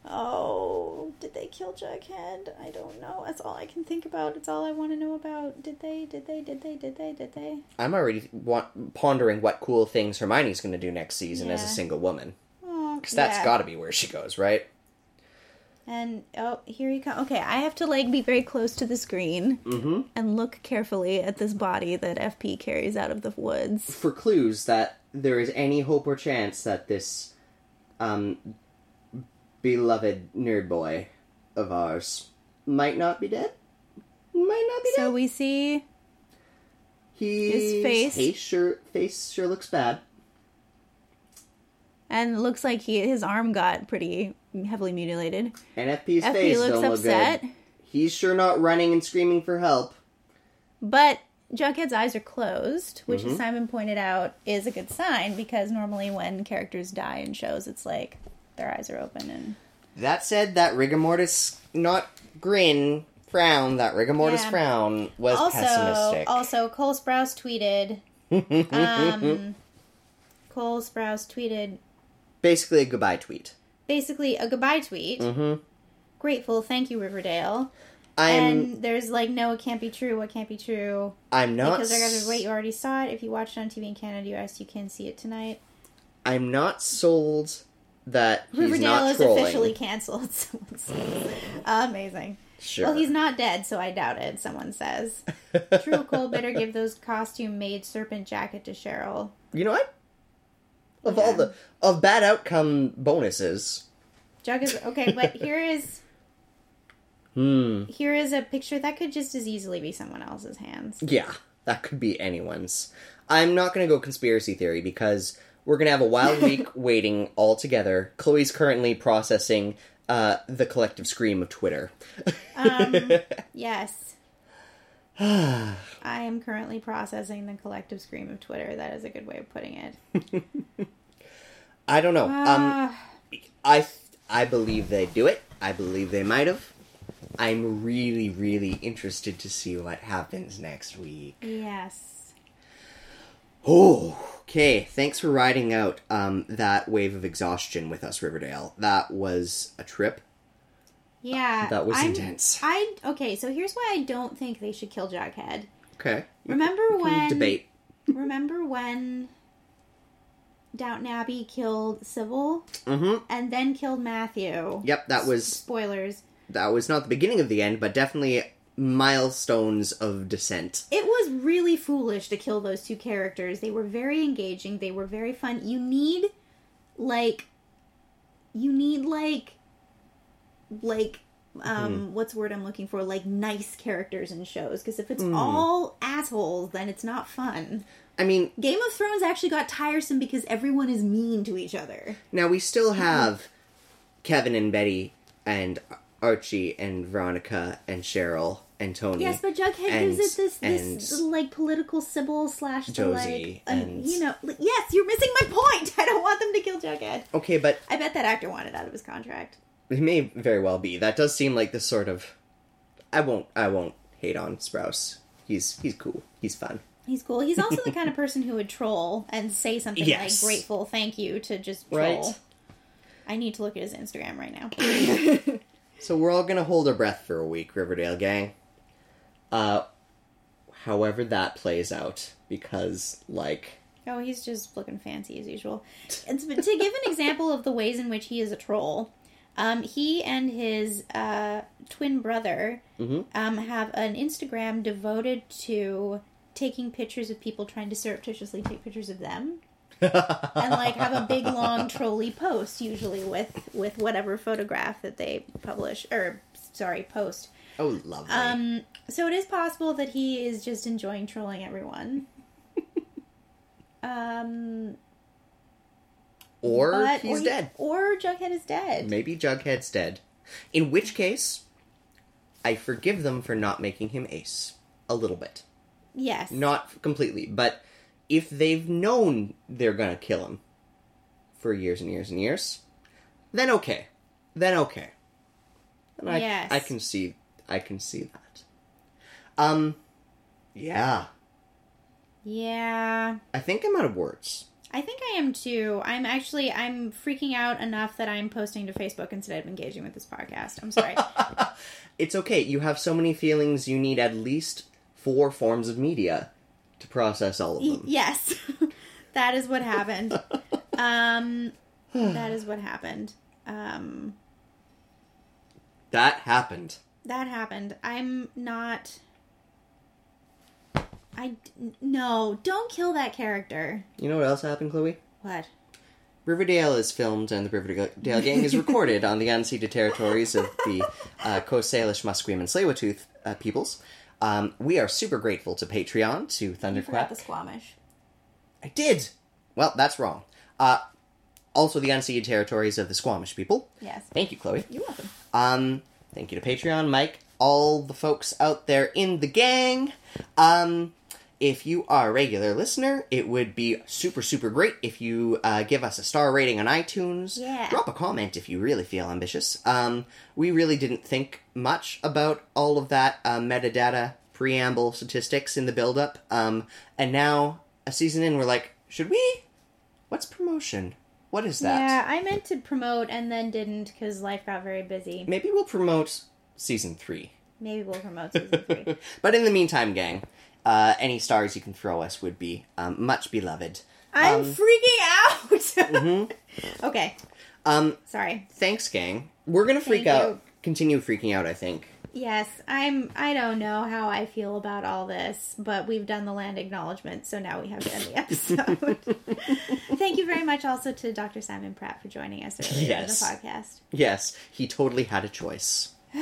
Speaker 3: Oh, did they kill Jughead? I don't know. That's all I can think about. It's all I want to know about. Did they? Did they? Did they? Did they? Did they?
Speaker 2: I'm already wa- pondering what cool things Hermione's going to do next season as a single woman. Because that's
Speaker 3: yeah.
Speaker 2: got to be where she goes, right?
Speaker 3: And oh, here you come. Okay, I have to like be very close to the screen
Speaker 2: Mm-hmm.
Speaker 3: and look carefully at this body that FP carries out of the woods.
Speaker 2: For clues that there is any hope or chance that this um, beloved nerd boy of ours might not be dead. Might not be
Speaker 3: So
Speaker 2: dead.
Speaker 3: So we see
Speaker 2: His
Speaker 3: face.
Speaker 2: face sure face sure looks bad.
Speaker 3: And looks like he his arm got pretty heavily mutilated.
Speaker 2: And FP's
Speaker 3: FP
Speaker 2: face
Speaker 3: looks
Speaker 2: don't look
Speaker 3: upset,
Speaker 2: good. He's sure not running and screaming for help.
Speaker 3: but Jughead's eyes are closed, which,
Speaker 2: Mm-hmm.
Speaker 3: as Simon pointed out, is a good sign because normally when characters die in shows, it's like their eyes are open and
Speaker 2: That said, that rigor mortis not grin frown, that rigor mortis
Speaker 3: Yeah.
Speaker 2: frown was
Speaker 3: also
Speaker 2: pessimistic.
Speaker 3: also Cole Sprouse tweeted. *laughs* um, Cole Sprouse tweeted
Speaker 2: Basically, a goodbye tweet.
Speaker 3: basically a goodbye tweet.
Speaker 2: Mm-hmm.
Speaker 3: Grateful, thank you, Riverdale.
Speaker 2: I'm
Speaker 3: and there's like, no, it can't be true. What can't be true?
Speaker 2: I'm not
Speaker 3: because they're gonna wait. You already saw it. If you watched it on TV in Canada, US, you can see it tonight.
Speaker 2: I'm not sold that he's
Speaker 3: Riverdale is
Speaker 2: trolling.
Speaker 3: officially canceled. *laughs* Someone says. Amazing.
Speaker 2: Sure.
Speaker 3: Well, he's not dead, so I doubt it. Someone says. *laughs* True, Cole better give those costume made serpent jacket to Cheryl.
Speaker 2: You know what? Of all the of bad outcome bonuses.
Speaker 3: Jug is okay, but *laughs* here is
Speaker 2: Hmm.
Speaker 3: here is a picture that could just as easily be someone else's hands.
Speaker 2: Yeah, that could be anyone's. I'm not going to go conspiracy theory because we're going to have a wild *laughs* week waiting all together. Chloe's currently processing uh, the collective scream of Twitter.
Speaker 3: Um, *laughs* yes. *sighs* I am currently processing the collective scream of Twitter. That is a good way of putting it. *laughs*
Speaker 2: I don't know. Um,
Speaker 3: Ah,
Speaker 2: I I believe they do it. I believe they might have. I'm really, really interested to see what happens next week.
Speaker 3: yes.
Speaker 2: Oh, okay. Thanks for riding out um, that wave of exhaustion with us, Riverdale. That was a trip.
Speaker 3: Yeah.
Speaker 2: That was
Speaker 3: I'm-
Speaker 2: intense.
Speaker 3: I okay. So here's why I don't think they should kill Jughead.
Speaker 2: Okay.
Speaker 3: Remember
Speaker 2: can
Speaker 3: when?
Speaker 2: debate? *laughs*
Speaker 3: Remember when Downton Abbey killed Sybil
Speaker 2: Mm-hmm.
Speaker 3: and then killed Matthew?
Speaker 2: Yep, that was
Speaker 3: spoilers.
Speaker 2: that was not the beginning of the end, but definitely milestones of descent.
Speaker 3: It was really foolish to kill those two characters. They were very engaging. They were very fun. You need like you need like like um what's the word I'm looking for? Like nice characters in shows because if it's all assholes then it's not fun.
Speaker 2: I mean,
Speaker 3: Game of Thrones actually got tiresome because everyone is mean to each other.
Speaker 2: now we still have Kevin and Betty and Archie and Veronica and Cheryl and Toni.
Speaker 3: Yes, but Jughead
Speaker 2: And-
Speaker 3: gives it this this like political symbol slash the,
Speaker 2: Josie
Speaker 3: like
Speaker 2: and-
Speaker 3: you know like, yes you're missing my point. *laughs* I don't want them to kill Jughead.
Speaker 2: Okay, but
Speaker 3: I bet that actor wanted out of his contract.
Speaker 2: It may very well be. That does seem like the sort of. I won't. I won't hate on Sprouse. He's he's cool. He's fun.
Speaker 3: He's cool. He's also the kind of *laughs* person who would troll and say something
Speaker 2: Yes.
Speaker 3: like "grateful, thank you" to just troll.
Speaker 2: Right.
Speaker 3: I need to look at his Instagram right now. *laughs*
Speaker 2: So we're all gonna hold our breath for a week, Riverdale gang. Uh, however that plays out, because like
Speaker 3: Oh, he's just looking fancy as usual. It's, but to give an example of the ways in which he is a troll, um, he and his uh, twin brother
Speaker 2: Mhm.
Speaker 3: um, have an Instagram devoted to taking pictures of people trying to surreptitiously take pictures of them, *laughs* and like have a big long trolley post, usually with with whatever photograph that they publish or sorry post.
Speaker 2: Oh, lovely.
Speaker 3: Um, so it is possible that he is just enjoying trolling everyone. *laughs* um,
Speaker 2: or
Speaker 3: but-
Speaker 2: he's
Speaker 3: or he-
Speaker 2: dead.
Speaker 3: Or Jughead is dead.
Speaker 2: Maybe Jughead's dead. In which case, I forgive them for not making him ace. A little bit.
Speaker 3: Yes.
Speaker 2: Not completely, but if they've known they're gonna kill him for years and years and years, then okay. Then okay. Then I,
Speaker 3: Yes.
Speaker 2: I can see I can see that. Um yeah.
Speaker 3: Yeah.
Speaker 2: I think I'm out of words.
Speaker 3: I think I am too. I'm actually I'm freaking out enough that I'm posting to Facebook instead of engaging with this podcast. I'm sorry. *laughs*
Speaker 2: it's okay. You have so many feelings. You need at least four forms of media to process all of them.
Speaker 3: yes. *laughs* that is what happened. *laughs* Um that is what happened. Um
Speaker 2: That happened.
Speaker 3: that happened. I'm not I no, don't kill that character.
Speaker 2: You know what else happened, Chloe?
Speaker 3: What?
Speaker 2: Riverdale is filmed and the Riverdale Gang is *laughs* recorded on the unceded territories of the uh, Coast Salish, Musqueam, and tsleil uh, peoples. Um, we are super grateful to Patreon, to
Speaker 3: forgot the Squamish.
Speaker 2: I did! Well, that's wrong. Uh, also, the unceded territories of the Squamish people.
Speaker 3: Yes.
Speaker 2: Thank you, Chloe.
Speaker 3: You're welcome.
Speaker 2: Um, thank you to Patreon, Mike, all the folks out there in the gang. Um, if you are a regular listener, it would be super, super great if you uh, give us a star rating on iTunes.
Speaker 3: Yeah.
Speaker 2: Drop a comment if you really feel ambitious. Um, we really didn't think much about all of that uh, metadata preamble statistics in the build-up. Um, and now, a season in, we're like, should we? What's promotion? What is that?
Speaker 3: Yeah, I meant to promote and then didn't because life got very busy.
Speaker 2: Maybe we'll promote season three.
Speaker 3: Maybe we'll promote *laughs* season three.
Speaker 2: but in the meantime, gang, uh, any stars you can throw us would be um, much beloved.
Speaker 3: I'm
Speaker 2: Um,
Speaker 3: freaking out. *laughs*
Speaker 2: mhm.
Speaker 3: Okay,
Speaker 2: Um,
Speaker 3: sorry.
Speaker 2: thanks, gang. We're gonna freak
Speaker 3: Thank
Speaker 2: out,
Speaker 3: you.
Speaker 2: continue freaking out. I think.
Speaker 3: Yes, I'm. I don't know how I feel about all this, but we've done the land acknowledgement, so now we have to end the episode. *laughs* Thank you very much, also to Dr. Simon Pratt for joining us earlier
Speaker 2: Yes.
Speaker 3: in the podcast.
Speaker 2: Yes, he totally had a choice. *sighs*
Speaker 3: All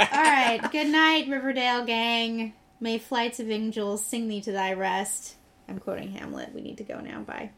Speaker 3: right, good night, Riverdale gang. May flights of angels sing thee to thy rest. I'm quoting Hamlet. We need to go now. Bye.